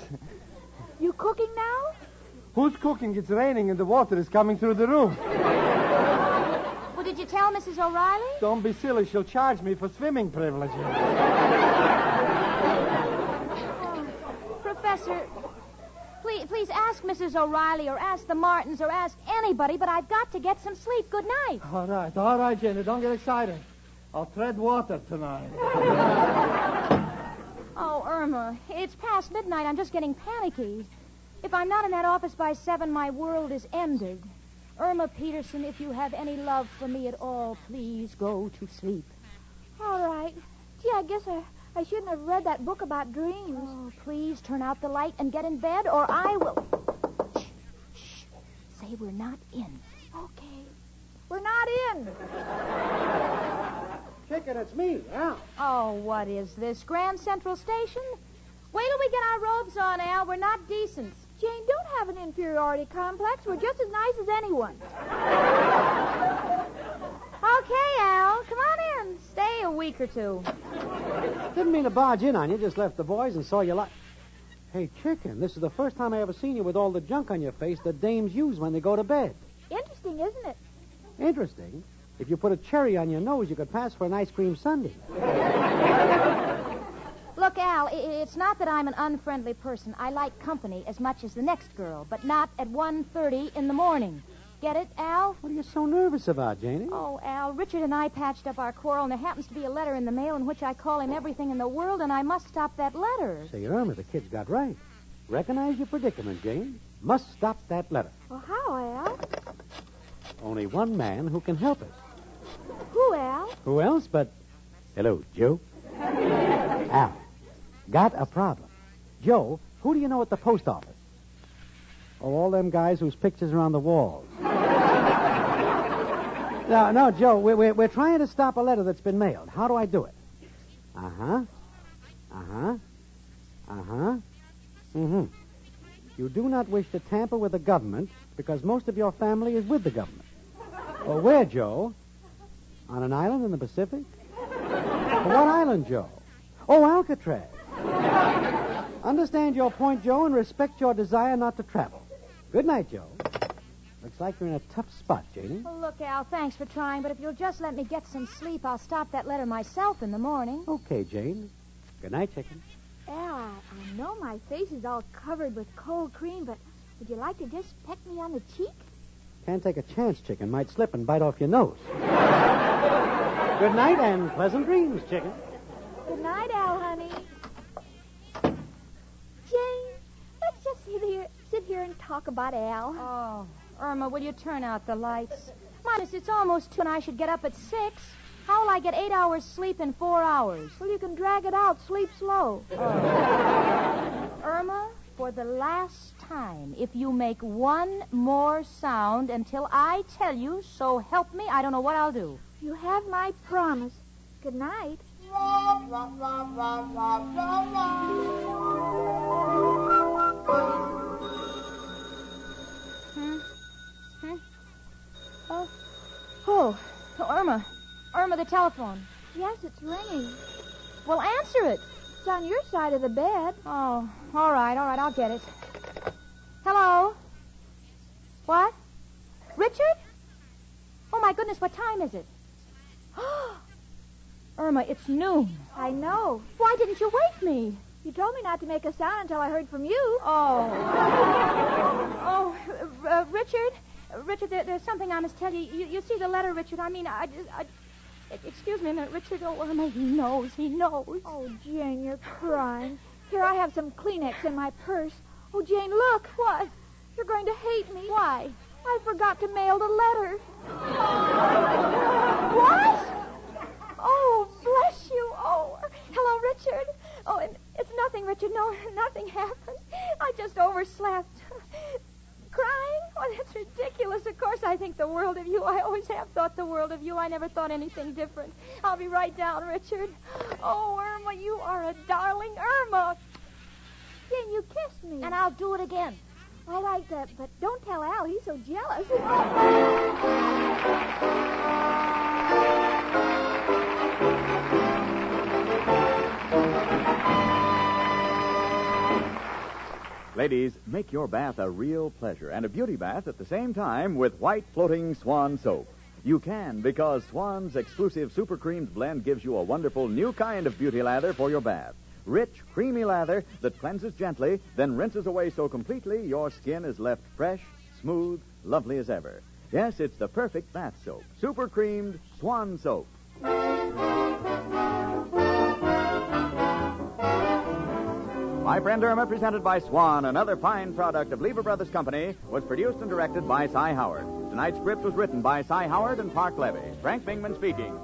You cooking now? Who's cooking? It's raining and the water is coming through the roof. Well, did you tell Mrs. O'Reilly? Don't be silly. She'll charge me for swimming privileges. Professor, please, please ask Mrs. O'Reilly or ask the Martins or ask anybody, but I've got to get some sleep. Good night. All right, all right, Jenny. Don't get excited. I'll tread water tonight. Oh, Irma, it's past midnight. I'm just getting panicky. If I'm not in that office by seven, my world is ended. Irma Peterson, if you have any love for me at all, please go to sleep. All right. Gee, I guess I, I shouldn't have read that book about dreams. Oh, please turn out the light and get in bed, or I will. Shh, shh. Say we're not in. Okay. We're not in. Chicken, it's me, Al. Oh, what is this? Grand Central Station? Wait till we get our robes on, Al. We're not decent. Jane, don't have an inferiority complex. We're just as nice as anyone. Okay, Al. Come on in. Stay a week or two. Didn't mean to barge in on you. Just left the boys and saw you like. Hey, chicken, this is the first time I ever seen you with all the junk on your face that dames use when they go to bed. Interesting, isn't it? Interesting. If you put a cherry on your nose, you could pass for an ice cream sundae. Look, Al, it's not that I'm an unfriendly person. I like company as much as the next girl, but not at 1.30 in the morning. Get it, Al? What are you so nervous about, Janie? Oh, Al, Richard and I patched up our quarrel, and there happens to be a letter in the mail in which I call him everything in the world, and I must stop that letter. Say, Irma, the kid's got right. Recognize your predicament, Jane. Must stop that letter. Well, how, Al? Only one man who can help us. Who, Al? Who else but. Hello, Joe. Al. Got a problem. Joe, who do you know at the post office? Oh, all them guys whose pictures are on the walls. no, no, Joe, we're, we're, we're trying to stop a letter that's been mailed. How do I do it? Uh huh. Uh huh. Uh huh. Mm hmm. You do not wish to tamper with the government because most of your family is with the government. Well, where, Joe? On an island in the Pacific? what island, Joe? Oh, Alcatraz. Understand your point, Joe, and respect your desire not to travel. Good night, Joe. Looks like you're in a tough spot, Janie. Oh, look, Al, thanks for trying, but if you'll just let me get some sleep, I'll stop that letter myself in the morning. Okay, Jane. Good night, chicken. Al, I, I know my face is all covered with cold cream, but would you like to just peck me on the cheek? Can't take a chance, chicken. Might slip and bite off your nose. Good night and pleasant dreams, chicken. Good night, Al, honey. Jane, let's just sit here, sit here and talk about Al. Oh, Irma, will you turn out the lights? Minus, it's almost two, and I should get up at six. How will I get eight hours sleep in four hours? Well, you can drag it out. Sleep slow. Oh. Irma, for the last time, if you make one more sound until I tell you, so help me, I don't know what I'll do. You have my promise. Good night. Hmm? Hmm? Oh. Oh. Irma. Irma, the telephone. Yes, it's ringing. Well, answer it. It's on your side of the bed. Oh, all right, all right, I'll get it. Hello? What? Richard? Oh, my goodness, what time is it? Irma, it's noon. I know. Why didn't you wake me? You told me not to make a sound until I heard from you. Oh. oh, uh, Richard? Richard, there, there's something I must tell you. you. You see the letter, Richard? I mean, I just. I, excuse me a minute, Richard. Oh, Irma, he knows. He knows. Oh, Jane, you're crying. Here, I have some Kleenex in my purse. Oh, Jane, look. What? You're going to hate me. Why? I forgot to mail the letter. what? Oh, bless you. Oh, hello, Richard. Oh, and it's nothing, Richard. No, nothing happened. I just overslept. Crying? Oh, that's ridiculous. Of course, I think the world of you. I always have thought the world of you. I never thought anything different. I'll be right down, Richard. Oh, Irma, you are a darling Irma. Jane, you kissed me. And I'll do it again. All right, uh, but don't tell Al. He's so jealous. Ladies, make your bath a real pleasure and a beauty bath at the same time with white floating Swan soap. You can because Swan's exclusive Super Creams blend gives you a wonderful new kind of beauty lather for your bath. Rich, creamy lather that cleanses gently, then rinses away so completely your skin is left fresh, smooth, lovely as ever. Yes, it's the perfect bath soap. Super creamed Swan soap. My Friend Irma, presented by Swan, another fine product of Lever Brothers Company, was produced and directed by Cy Howard. Tonight's script was written by Cy Howard and Parke Levy. Frank Bingman speaking.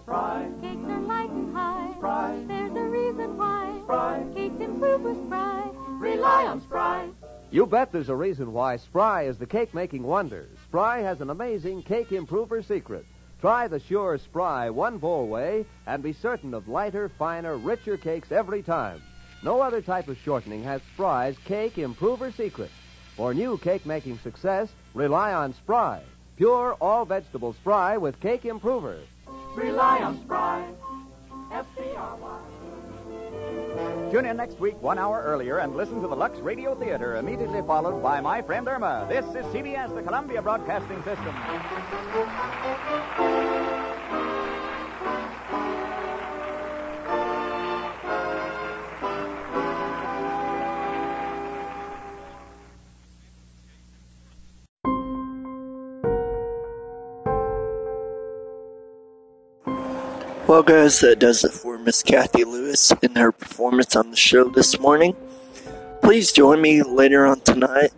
Spry. Cakes are light and high. Spry. There's a reason why. Spry. Cakes improve with Spry. Rely on Spry. You bet there's a reason why Spry is the cake making wonder. Spry has an amazing cake improver secret. Try the sure Spry one bowl way and be certain of lighter, finer, richer cakes every time. No other type of shortening has Spry's cake improver secret. For new cake making success, rely on Spry. Pure all vegetable Spry with cake improver. Rely on Spry. S-P-R-Y. Tune in next week, one hour earlier, and listen to the Lux Radio Theater, immediately followed by My Friend Irma. This is CBS, the Columbia Broadcasting System. Well, guys, that does it for Miss Kathy Lewis in her performance on the show this morning. Please join me later on tonight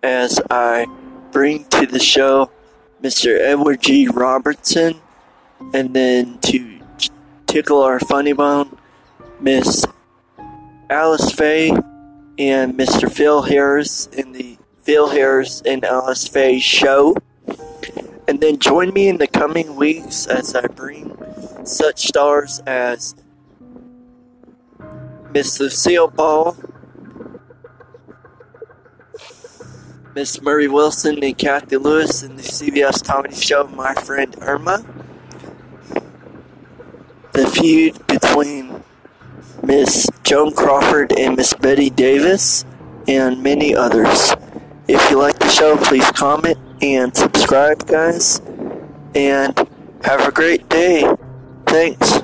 as I bring to the show Mr. Edward G. Robertson, and then to tickle our funny bone, Miss Alice Faye and Mr. Phil Harris in the Phil Harris and Alice Faye show. And then join me in the coming weeks as I bring such stars as Miss Lucille Ball, Miss Marie Wilson, and Kathy Lewis in the CBS comedy show My Friend Irma. The feud between Miss Joan Crawford and Miss Bette Davis, and many others. If you like the show, please comment and subscribe, guys. And have a great day. Thanks.